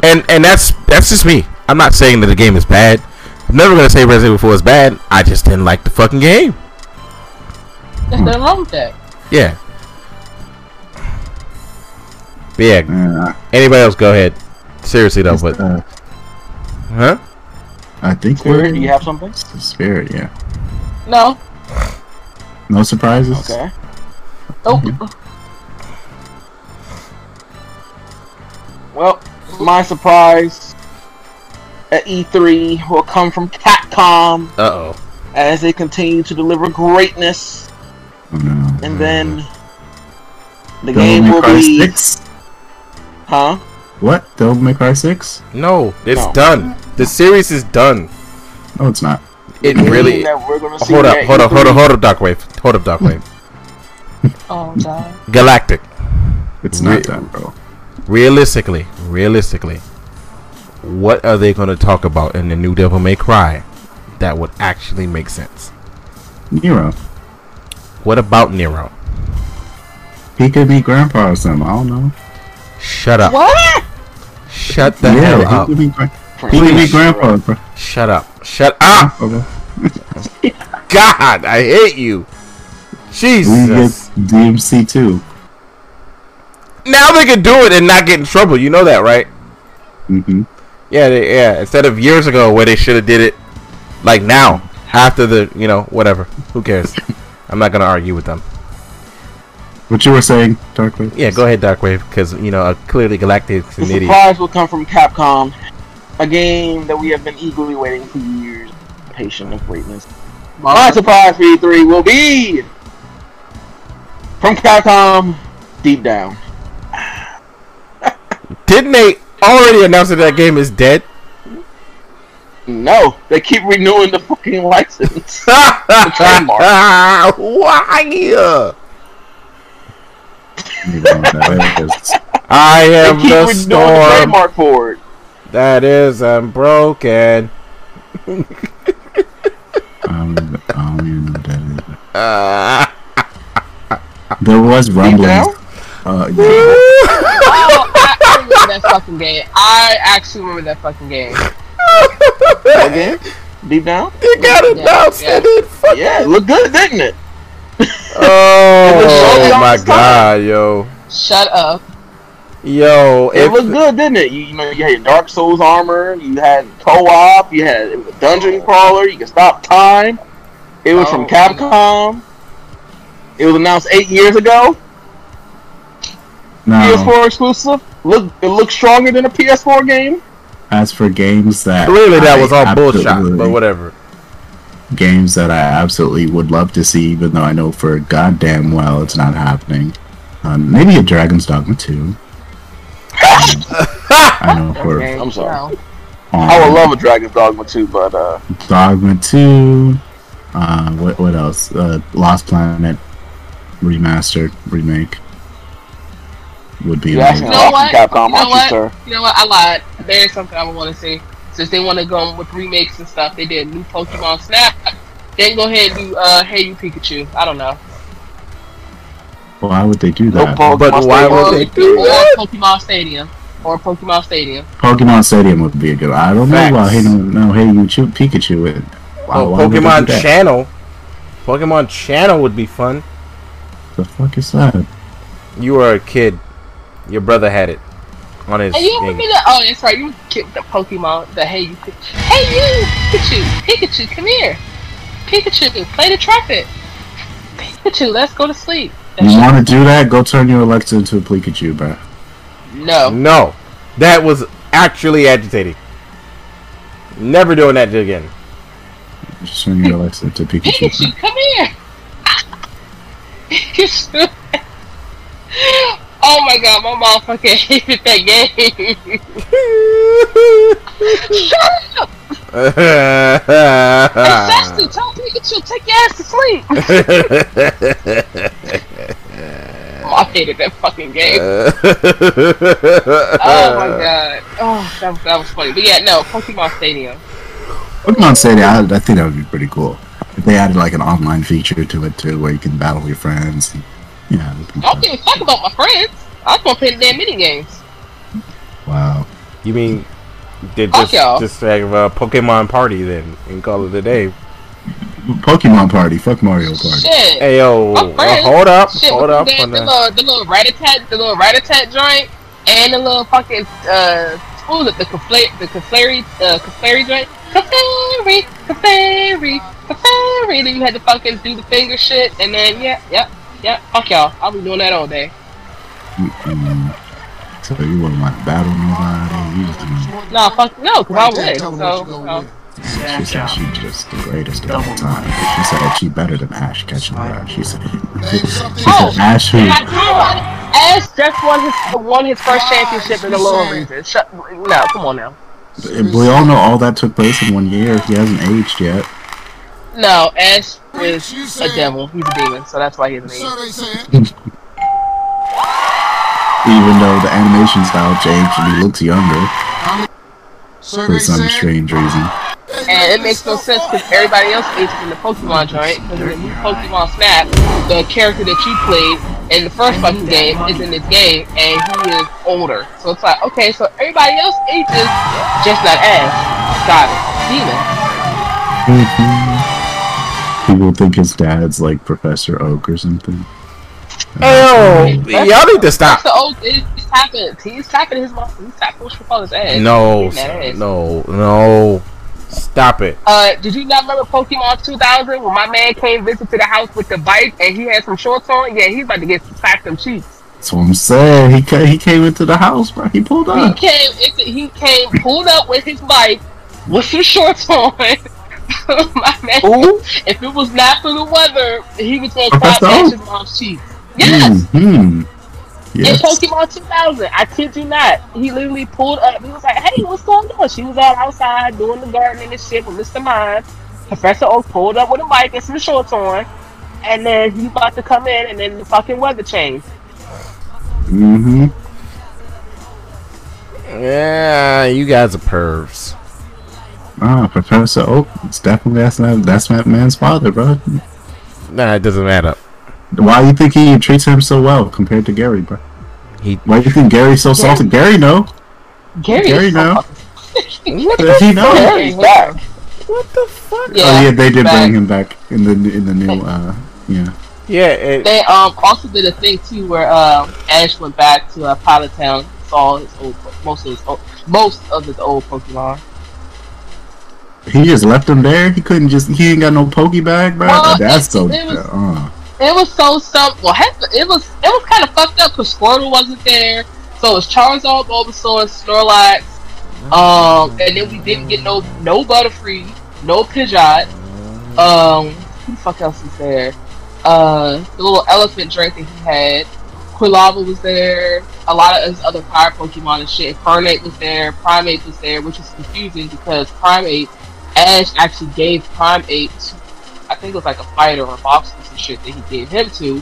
and and that's that's just me. I'm not saying that the game is bad. I'm never gonna say Resident Evil 4 is bad. I just didn't like the fucking game. There's nothing wrong with that. Yeah. But yeah. Uh, Anybody else? Go ahead. Seriously though, but uh, huh? I think Spirit, we're do you have something? Spirit, yeah. No. No surprises. Okay. Nope. Well, my surprise at E3 will come from Capcom Uh oh. as they continue to deliver greatness, Oh, no. and then the Devil game May will Cry be, 6? huh? What? Devil May Cry 6? No, it's No. done. The series is done. No, it's not. It really. that we're gonna see Hold up, hold up, hold up, hold up, Darkwave. Hold up, Darkwave. Oh god. Galactic. It's Re- not that, bro. Realistically, realistically, what are they going to talk about in the new Devil May Cry that would actually make sense? Nero. What about Nero? He could be grandpa or something. I don't know. Shut up. What? Shut the hell he up. could be, gra- he could be Please. grandpa, bro. Shut up. Shut up. Okay. God, I hate you. We get Jesus. DMC too. Now they can do it and not get in trouble. You know that, right? Mm-hmm. Yeah, they, yeah. Instead of years ago where they should have did it, like now after the, you know, whatever. Who cares? I'm not gonna argue with them. What you were saying, Darkwave? Yeah, go ahead, Darkwave, because you know uh, clearly Galactic's The an idiot. surprise will come from Capcom, a game that we have been eagerly waiting for years. Patient of greatness. My surprise for E3 will be from Capcom, Deep Down. Didn't they already announce that that game is dead? No, they keep renewing the fucking license. trademark. Why? You know what that is. I They am keep the renewing the storm trademark for it. that is unbroken. Um, I don't even know what that is. Uh, There was Deep rumblings. Down? Uh, yeah. Oh, I, I remember that fucking game. I actually remember that fucking game. Again, deep down. You got Yeah, announced yeah. and it fucking. Yeah, it looked good, didn't it? Oh showed my us time. god, yo, Shut up. yo. It If looked good, didn't it? You, you know, you had Dark Souls armor, you had co-op, you had it was a dungeon crawler, you could stop time. It was Oh, from Capcom. It was announced eight years ago. Now, PS4 exclusive. Look, it looks stronger than a PS4 game. as for games that clearly that I was all bullshit, but whatever. games that I absolutely would love to see, even though I know for goddamn well it's not happening. Um, maybe a Dragon's Dogma 2. I know for Okay, I'm sorry. no. um, I would love a Dragon's Dogma 2, but uh, Dogma 2. Uh, what what else? Uh, Lost Planet remastered remake would be you asking amazing. know a lot from what? Capcom, You know aren't you, what? sir? You know what? I lied. There is something I want to say. Since they want to go with remakes and stuff, they did new Pokemon Snap. Then go ahead and do uh, Hey You Pikachu. I don't know. Why would they do that? Pokemon But why Stadium. would they do or that? Pokemon Stadium. Or Pokemon Stadium. Pokemon Stadium would be a good. I don't know Facts. about hey no, no hey you Chu- Pikachu. It. Why, Oh, why would they do Pokemon? Channel. Pokemon Channel would be fun. What the fuck is that? You were a kid. Your brother had it on his. And you thing. remember that? Oh, that's right. You kicked the Pokemon. The Hey You Pikachu. Hey You Pikachu. Pikachu, come here. Pikachu, play the trumpet. Pikachu, let's go to sleep. That You want to do that? Go turn your Alexa into a Pikachu, bro. No. No, that was actually agitating. Never doing that again. Just turn your Alexa into Pikachu. Pikachu, come here. Pikachu. oh my god, my motherfucker hated that game. Shut up! Hey, Sexy, tell Pikachu, take your ass to sleep. I hated that fucking game. Oh my god. Oh, that, was- that was funny. But yeah, no, Pokemon Stadium. Pokemon Stadium, I, I think that would be pretty cool. If they added like an online feature to it too, where you can battle your friends. And, yeah. it'd I don't fun. give a fuck about my friends. I just want to play the damn mini games. Wow. You mean did just y'all. just have a Pokemon party then and call it a day? Pokemon Party. Fuck Mario Party. Shit. Hey yo, Fuck uh, hold up, Shit, hold up. the, the, the- little, the little rat-a-tat, the little rat-a-tat joint, and the little fucking, uh, what was it, the Clefairy, the Clefairy, uh, Clefairy joint? Clefairy, Clefairy, Clefairy, then you had to fucking do the finger shit, and then, yeah, yeah, yeah, fuck y'all, I'll be doing that all day. Mm-mm. So you wouldn't want to battle nobody. You just, Nah, fuck, no, cause I Right there, would, so, so. gonna she said she's just the greatest of all time. She said that she better than Ash catching her. She said, she Name something Oh. else. Ash who? Ash just won his won his first championship in the Alola region. Shut, no, come on now. We all know all that took place in one year. He hasn't aged yet. No, Ash is a devil. He's a demon, so that's why he has an So age. they saying. Even though the animation style changed and he looks younger So for they some saying. strange reason. And it makes no sense because everybody else ages in the Pokemon joint. Because in the new Pokemon Snap, the character that you played in the first fucking game is in this game, and he is older. So it's like, okay, so everybody else ages, just not Ash. Got it. Demon. Mm-hmm. People think his dad's like Professor Oak or something. Oh, hey yo, y'all need to That's stop. the old. He's tapping. He's tapping his mom. He's tapping what you call his ass. No, He's getting that ass. no, no. Stop it. Uh, did you not remember Pokemon 2000 when my man came visit to the house with the bike and he had some shorts on? Yeah, he's about to get slapped them cheeks. That's what I'm saying. He ca- he came into the house, bro. He pulled up. He up. came. He came pulled up with his bike with some shorts on. my man, Who? if it was not for the weather, he was gonna Professor clap Oak? Mom's cheeks. Yes. Hmm. In Yes. Pokemon 2000, I kid you not, he literally pulled up. He was like, "Hey, what's going on?" She was all outside doing the gardening and shit with Mr. Mime. Professor Oak pulled up with a bike and some shorts on, and then he about to come in, and then the fucking weather changed. Mm-hmm. Yeah, you guys are pervs. Ah, Professor Oak. It's definitely that's not that's that man's father, bro. Nah, it doesn't add up. do you think he treats him so well compared to Gary, bro? He- Why do you think Gary's so salty? Gary, no. Gary, Gary is so know. fucking- Does he know? Gary's back. What the fuck? Yeah, oh yeah, they did back. bring him back in the in the new. uh Yeah. Yeah, it, They um also did a thing too where um Ash went back to uh, Pallet Town, saw his old most of his old, most of his old Pokemon. He just left him there. He couldn't just. He ain't got no Pokebag, bro. Well, That's it- so. it was- uh, It was so some well it was it was kind of fucked up because Squirtle wasn't there, so it was Charizard, Bulbasaur, Snorlax. Um, and then we didn't get no no Butterfree, no Pidgeot. Um, who the fuck else was there? Uh, the little elephant drink that he had. Quilava was there. A lot of his other fire Pokemon and shit. Infernape was there. Primeape was there, which is confusing because Primeape, Ash actually gave Primeape I think it was like a fighter or a boxer shit that he gave him to.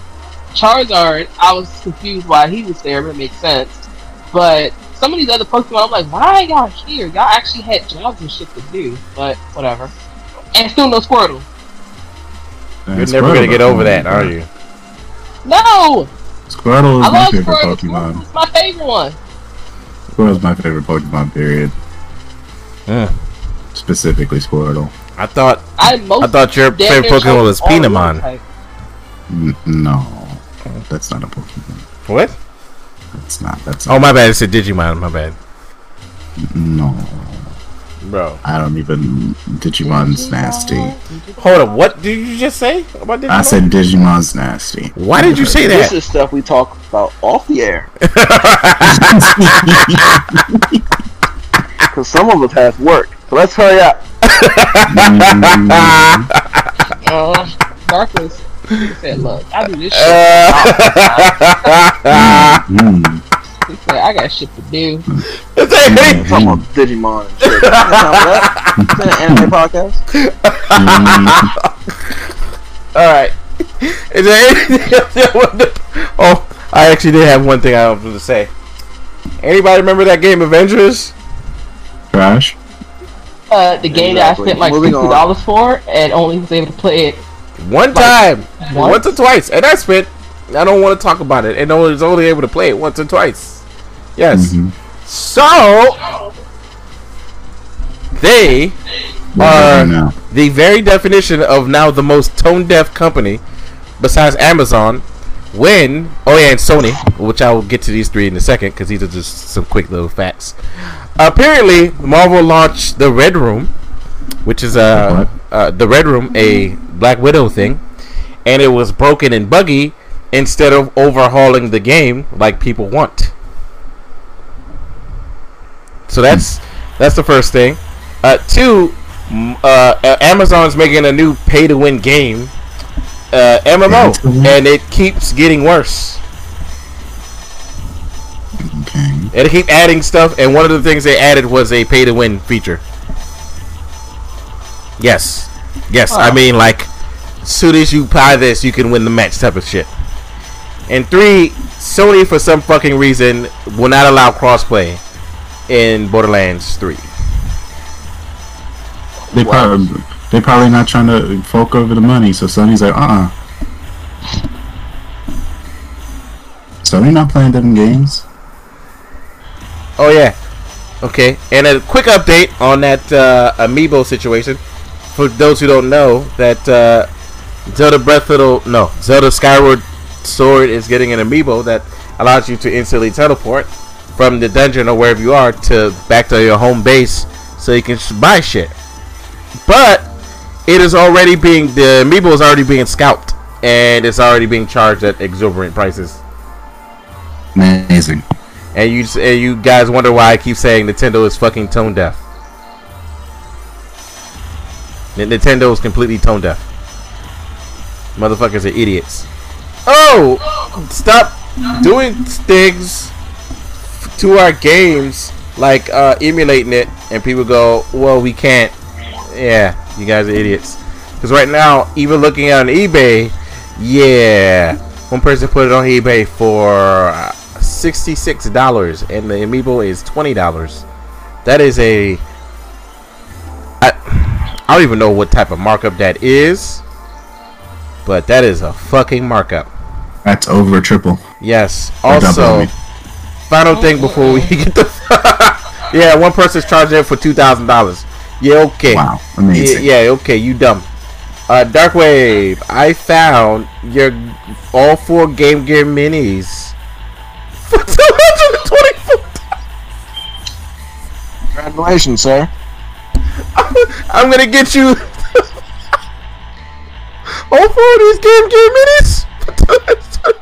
Charizard, I was confused why he was there, but it makes sense. But some of these other Pokemon, I'm like, why y'all here? Y'all actually had jobs and shit to do, but whatever. And still no Squirtle. you're that's never gonna get over that, are you? No! Squirtle I is my favorite Squirtle. Pokemon. It's my favorite one. Squirtle's my favorite Pokemon. Period. Yeah. Specifically Squirtle. I thought I most I thought your favorite Pokemon was chose no, that's not a Pokemon. What? That's not. That's Oh my bad, it said Digimon. My bad, no. bro. I don't even. Digimon's nasty. Hold up, what did you just say about Digimon? I said Digimon's nasty. Why did you say that? This is stuff we talk about off the air. Because some of us have work. So let's hurry up. Mm, Uh, Darkness he said, look, I do this shit. mm, He said, I got shit to do. We're talking about Digimon and shit. That's not that. An anime podcast. mm. All right. Is there anything else you want to? Oh, I actually did have one thing I was going to say. Anybody remember that game Avengers? Trash. Uh, the game that I spent like Moving sixty on. dollars for, and only was able to play it. One time, once? once or twice, and I spent. I don't want to talk about it, and I was only able to play it once or twice. Yes. Mhm. So they What do we know? the very definition of now the most tone deaf company besides Amazon. When oh yeah, and Sony, which I will get to these three in a second because these are just some quick little facts. Apparently, Marvel launched the Red Room, which is uh, uh the Red Room, a Black Widow thing, and it was broken and buggy instead of overhauling the game like people want. So that's that's the first thing. Uh, two, uh, Amazon's making a new pay-to-win game, uh, MMO, and it keeps getting worse. Okay. And they keep adding stuff, and one of the things they added was a pay-to-win feature. Yes, yes. I Oh. mean, like, soon as you buy this, you can win the match type of shit. And three, Sony for some fucking reason will not allow crossplay in Borderlands Three. They probably they're probably not trying to fork over the money, so Sony's like, uh uh Sony not playing them games. Oh yeah. Okay. And a quick update on that uh, amiibo situation. For those who don't know, that uh, Zelda Breath of the no Zelda Skyward Sword is getting an amiibo that allows you to instantly teleport from the dungeon or wherever you are to back to your home base, so you can buy shit. But it is already being the amiibo is already being scalped and it's already being charged at exorbitant prices. Amazing. And you and you guys wonder why I keep saying Nintendo is fucking tone deaf. Nintendo is completely tone deaf. Motherfuckers are idiots. Oh, stop doing things to our games like uh, emulating it, and people go, "Well, we can't." Yeah, you guys are idiots. Because right now, even looking on eBay, yeah, one person put it on eBay for uh, sixty-six dollars, and the amiibo is twenty dollars. That is a I, I don't even know what type of markup that is, but that is a fucking markup. That's over triple. Yes. Or double, I Also, final thing before we get the Yeah, one person's charging it for two thousand dollars. Yeah, okay. Wow, Yeah, amazing. yeah, okay, you dumb. Uh, Darkwave, I found your all four Game Gear minis for two hundred and twenty-four. Congratulations, sir. I'm gonna get you all four of these Game Gear minis. for $224.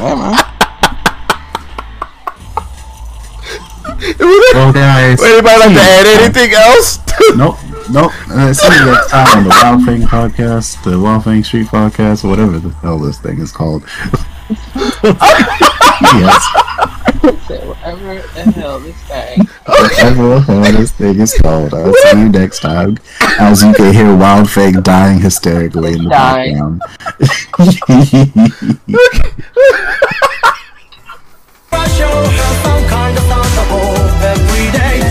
Yeah, man. Well, guys. Anybody like to add anything else? Nope, nope. Uh, see you next time on the Wild Fang podcast, the Wild Fang Street podcast, whatever the hell this thing is called. yes, Whatever the hell this thing. Whatever the hell this thing is called. I'll see you next time. As you can hear Wild Fake dying hysterically in the dying. background.